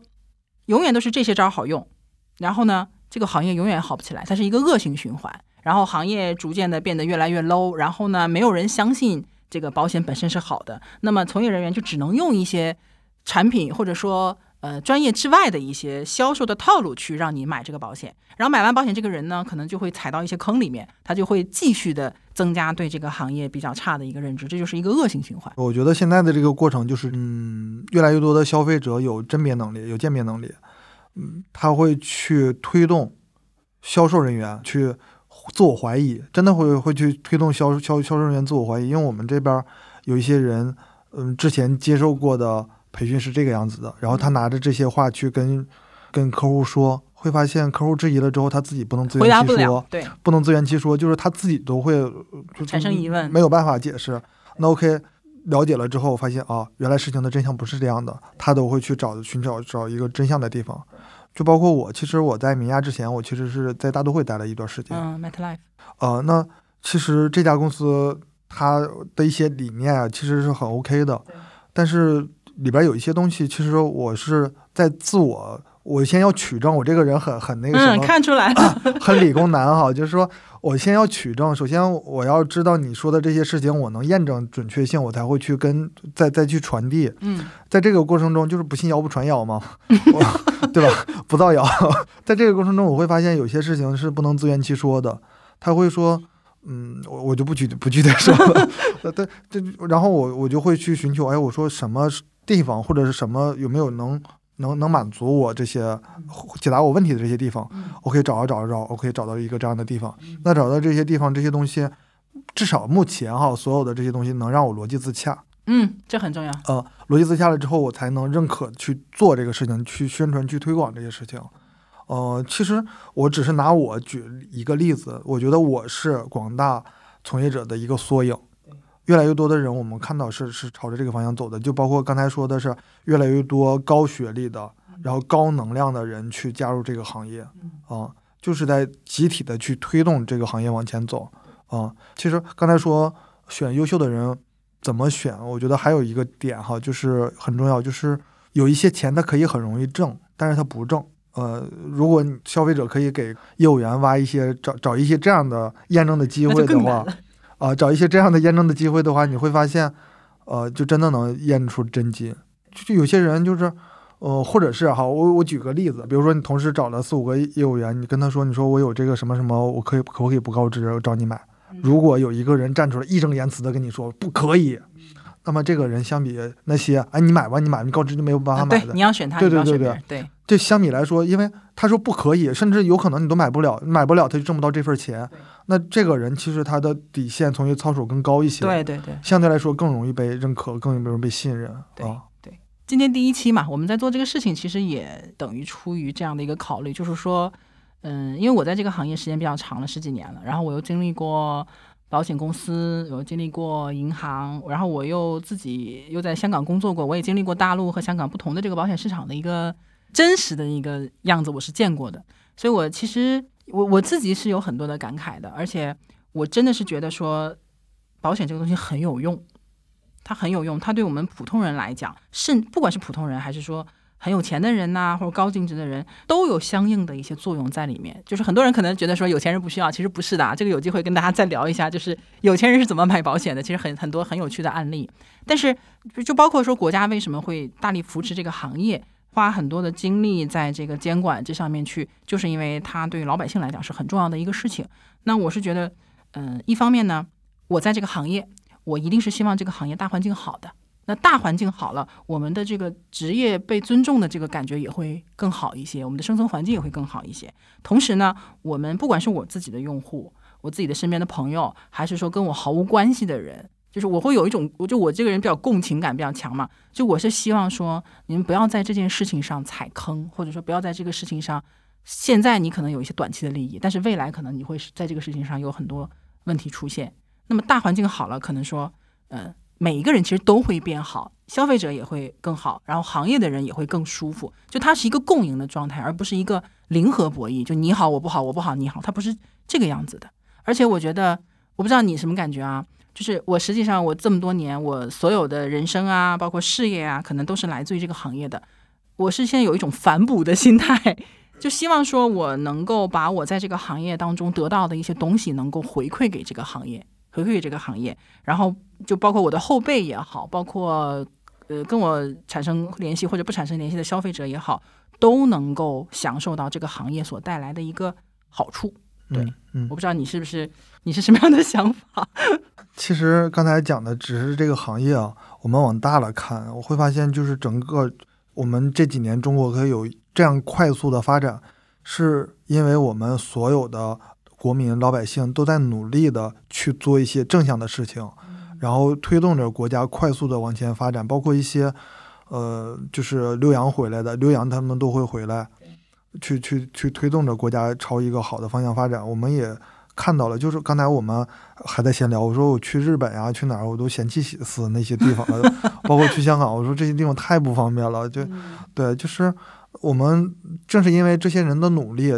永远都是这些招儿好用，然后呢，这个行业永远好不起来，它是一个恶性循环。然后行业逐渐的变得越来越 low，然后呢，没有人相信这个保险本身是好的，那么从业人员就只能用一些产品或者说呃专业之外的一些销售的套路去让你买这个保险。然后买完保险，这个人呢，可能就会踩到一些坑里面，他就会继续的增加对这个行业比较差的一个认知，这就是一个恶性循环。我觉得现在的这个过程就是，嗯，越来越多的消费者有甄别能力，有鉴别能力，嗯，他会去推动销售人员去自我怀疑，真的会会去推动销销销售人员自我怀疑，因为我们这边有一些人，嗯，之前接受过的培训是这个样子的，然后他拿着这些话去跟跟客户说，会发现客户质疑了之后，他自己不能自圆其说，，对，不能自圆其说，就是他自己都会产生疑问没有办法解释。那 OK，了解了之后，发现啊，原来事情的真相不是这样的，他都会去找寻找找一个真相的地方。就包括我，其实我在米亚之前，我其实是在大都会待了一段时间。嗯，MetLife，呃，那其实这家公司它的一些理念啊，其实是很 OK 的，但是里边有一些东西，其实我是在自我，我先要取证，我这个人很很那个什嗯，么，看出来了，很理工男哈，就是说我先要取证，首先我要知道你说的这些事情，我能验证准确性，我才会去跟再再去传递。嗯在这个过程中，就是不信谣不传谣嘛，我对吧？不造谣。在这个过程中，我会发现有些事情是不能自圆其说的。他会说，嗯，我我就不具不具体说对，这然后我我就会去寻求，哎，我说什么地方或者是什么有没有能能能满足我这些解答我问题的这些地方我可以找着找着找我可以找到一个这样的地方。那找到这些地方这些东西，至少目前哈，所有的这些东西能让我逻辑自洽。嗯，这很重要。呃，逻辑自洽了之后，我才能认可去做这个事情，去宣传、去推广这些事情。呃，其实我只是拿我举一个例子，我觉得我是广大从业者的一个缩影。越来越多的人，我们看到是是朝着这个方向走的，就包括刚才说的是越来越多高学历的，然后高能量的人去加入这个行业，啊、就是在集体的去推动这个行业往前走，啊、其实刚才说选优秀的人怎么选，我觉得还有一个点哈，就是很重要，就是有一些钱它可以很容易挣，但是它不挣。呃，如果你消费者可以给业务员挖一些找找一些这样的验证的机会的话啊、找一些这样的验证的机会的话，你会发现，呃，就真的能验出真金。就就有些人就是，呃，或者是哈，我我举个例子，比如说你同时找了四五个业务员，你跟他说，你说我有这个什么什么，我可以可不可以不告知，我找你买？如果有一个人站出来义正言辞的跟你说不可以，那么这个人相比那些，哎，你买吧，你买，你告知就没有办法买的，啊对，你要选他，对对对对这相比来说，因为他说不可以，甚至有可能你都买不了，买不了他就挣不到这份钱。那这个人其实他的底线从业操守更高一些，对对对。相对来说更容易被认可，更容易被信任对啊。今天第一期嘛，我们在做这个事情，其实也等于出于这样的一个考虑，就是说，嗯，因为我在这个行业时间比较长了，十几年了，然后我又经历过保险公司，有经历过银行，然后我又自己又在香港工作过，我也经历过大陆和香港不同的这个保险市场的一个真实的一个样子，我是见过的，所以我其实我我自己是有很多的感慨的，而且我真的是觉得说，保险这个东西很有用。它很有用，它对我们普通人来讲，甚不管是普通人还是说很有钱的人呐、或者高净值的人，都有相应的一些作用在里面。就是很多人可能觉得说有钱人不需要，其实不是的。这个有机会跟大家再聊一下，就是有钱人是怎么买保险的，其实很很多很有趣的案例。但是就包括说国家为什么会大力扶持这个行业，花很多的精力在这个监管这上面去，就是因为它对于老百姓来讲是很重要的一个事情。那我是觉得，嗯、一方面呢，我在这个行业。我一定是希望这个行业大环境好的。那大环境好了，我们的这个职业被尊重的这个感觉也会更好一些，我们的生存环境也会更好一些。同时呢，我们不管是我自己的用户，我自己的身边的朋友，还是说跟我毫无关系的人，就是我会有一种，我就我这个人比较共情感比较强嘛，就我是希望说，你们不要在这件事情上踩坑，或者说不要在这个事情上，现在你可能有一些短期的利益，但是未来可能你会在这个事情上有很多问题出现。那么大环境好了，可能说，嗯、每一个人其实都会变好，消费者也会更好，然后行业的人也会更舒服。就它是一个共赢的状态，而不是一个零和博弈。就你好我不好，我不好你好，它不是这个样子的。而且我觉得，我不知道你什么感觉啊？就是我实际上我这么多年，我所有的人生啊，包括事业啊，可能都是来自于这个行业的。我是现在有一种反哺的心态，就希望说我能够把我在这个行业当中得到的一些东西，能够回馈给这个行业。回馈给这个行业，然后就包括我的后辈也好，包括呃跟我产生联系或者不产生联系的消费者也好，都能够享受到这个行业所带来的一个好处。对嗯嗯我，不知道你是不是你是什么样的想法？其实刚才讲的只是这个行业啊，我们往大了看，我会发现就是整个我们这几年中国可以有这样快速的发展，是因为我们所有的国民老百姓都在努力的去做一些正向的事情，然后推动着国家快速的往前发展，包括一些呃，就是留洋回来的，留洋他们都会回来，去去去推动着国家朝一个好的方向发展。我们也看到了，就是刚才我们还在闲聊，我说我去日本呀、去哪儿我都嫌弃死那些地方了，包括去香港，我说这些地方太不方便了，就对，就是我们正是因为这些人的努力，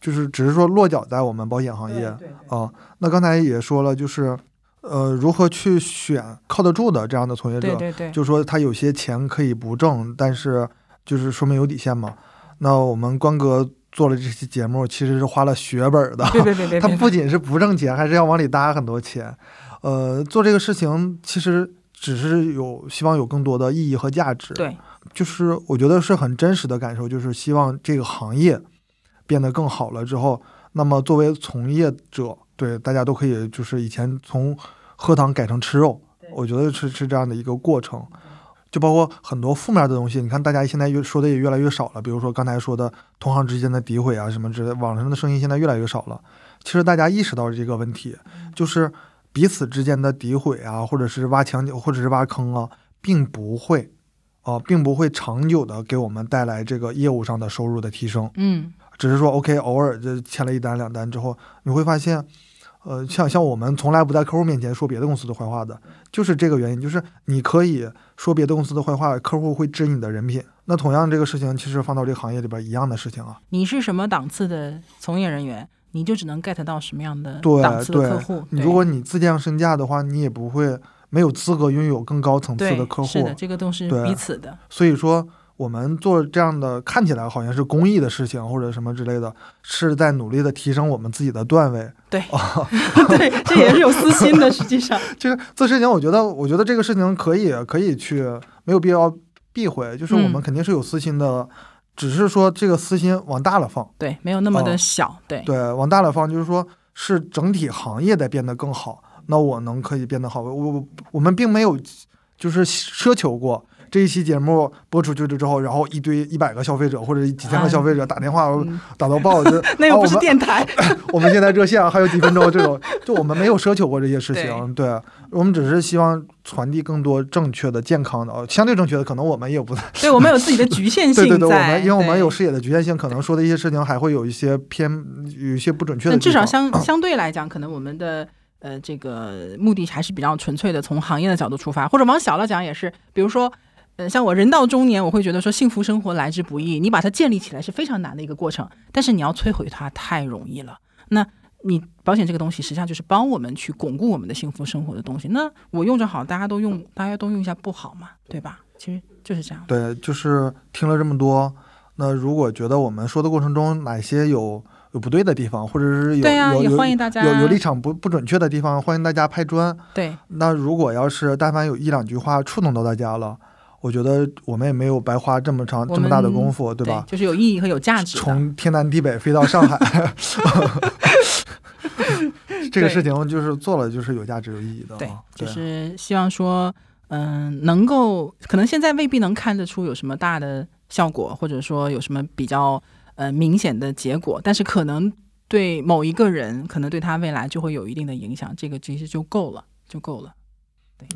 就是只是说落脚在我们保险行业啊。那刚才也说了，就是呃，如何去选靠得住的这样的从业者，对对对，就说他有些钱可以不挣，但是就是说明有底线嘛。那我们关哥做了这期节目，其实是花了血本的。对对对对 他，不仅是不挣钱，还是要往里搭很多钱。呃，做这个事情其实只是有希望有更多的意义和价值。对就是我觉得是很真实的感受，就是希望这个行业变得更好了之后，那么作为从业者，对大家都可以就是以前从喝汤改成吃肉，我觉得是是这样的一个过程。就包括很多负面的东西，你看大家现在越说的也越来越少了，比如说刚才说的同行之间的诋毁啊什么之类的，网上的声音现在越来越少了。其实大家意识到这个问题，就是彼此之间的诋毁啊，或者是挖墙角，或者是挖坑啊，并不会，啊、并不会长久的给我们带来这个业务上的收入的提升。嗯只是说 OK，偶尔就签了一单两单之后，你会发现，呃，像像我们从来不在客户面前说别的公司的坏话的，就是这个原因，就是你可以说别的公司的坏话，客户会知你的人品。那同样这个事情，其实放到这个行业里边一样的事情啊。你是什么档次的从业人员，你就只能 get 到什么样的档次的客户。如果你自降身价的话，你也不会没有资格拥有更高层次的客户是的，。这个都是对彼此的。所以说，我们做这样的看起来好像是公益的事情或者什么之类的，是在努力的提升我们自己的段位。对，对，这也是有私心的。实际上，就是做事情，我觉得，我觉得这个事情可以可以去，没有必要避讳。就是我们嗯肯定是有私心的，只是说这个私心往大了放。对，没有那么的哦小。对，对，往大了放，就是说是整体行业在变得更好，那我能可以变得好。我我我们并没有就是奢求过。这一期节目播出去了之后，然后一堆一百个消费者或者几千个消费者打电话打到爆，就 那又不是啊电台，我们现在热线还有几分钟，这种 就我们没有奢求过这些事情，对。我们只是希望传递更多正确的、健康的，呃相对正确的，可能我们也不对我们有自己的局限性对对对，我，们因为我们有视野的局限性，可能说的一些事情还会有一些偏，有一些不准确的。至少相 相对来讲，可能我们的呃这个目的还是比较纯粹的，从行业的角度出发，或者往小了讲也是，比如说。呃，像我人到中年，我会觉得说幸福生活来之不易，你把它建立起来是非常难的一个过程，但是你要摧毁它太容易了。那你保险这个东西，实际上就是帮我们去巩固我们的幸福生活的东西。那我用着好，大家都用，大家都用一下不好嘛，对吧？其实就是这样。对，就是听了这么多，那如果觉得我们说的过程中哪些有有不对的地方，或者是有对呀、也有有欢迎大家有有立场不不准确的地方，欢迎大家拍砖。对那如果要是但凡有一两句话触动到大家了，我觉得我们也没有白花这么长这么大的功夫，对吧？就是有意义和有价值。从天南地北飞到上海，这个事情就是做了，就是有价值、有意义的啊。对，就是希望说，嗯、能够可能现在未必能看得出有什么大的效果，或者说有什么比较呃明显的结果，但是可能对某一个人，可能对他未来就会有一定的影响，这个其实就够了，就够了。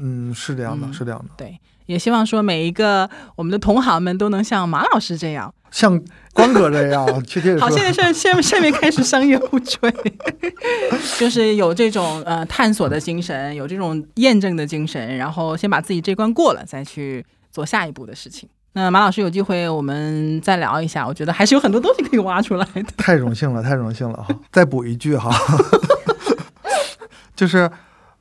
嗯，是这样的，嗯是这样的。对，也希望说每一个我们的同行们都能像马老师这样。像光哥这样，确切地 好，说现，在是下面下面开始商业互吹，就是有这种呃探索的精神，有这种验证的精神，然后先把自己这关过了，再去做下一步的事情。那马老师有机会我们再聊一下，我觉得还是有很多东西可以挖出来的。太荣幸了，太荣幸了哈！再补一句哈，就是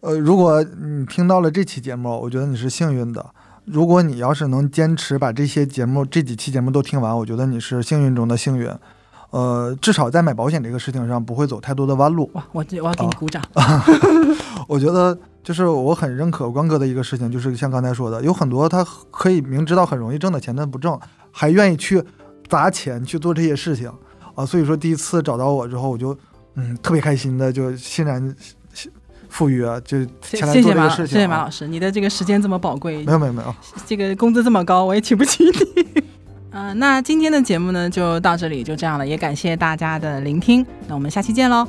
呃，如果你听到了这期节目，我觉得你是幸运的。如果你要是能坚持把这些节目、这几期节目都听完，我觉得你是幸运中的幸运。呃，至少在买保险这个事情上不会走太多的弯路。哇，我我要给你鼓掌。我觉得就是我很认可关哥的一个事情，就是像刚才说的，有很多他可以明知道很容易挣的钱，但不挣，还愿意去砸钱去做这些事情啊。所以说第一次找到我之后，我就嗯特别开心的就欣然赴约，就谢前来谢谢马老，做这个事情、啊。谢谢马老师，你的这个时间这么宝贵没，有没有没有，这个工资这么高，我也请不起你。嗯、那今天的节目呢就到这里，就这样了，也感谢大家的聆听，那我们下期见喽，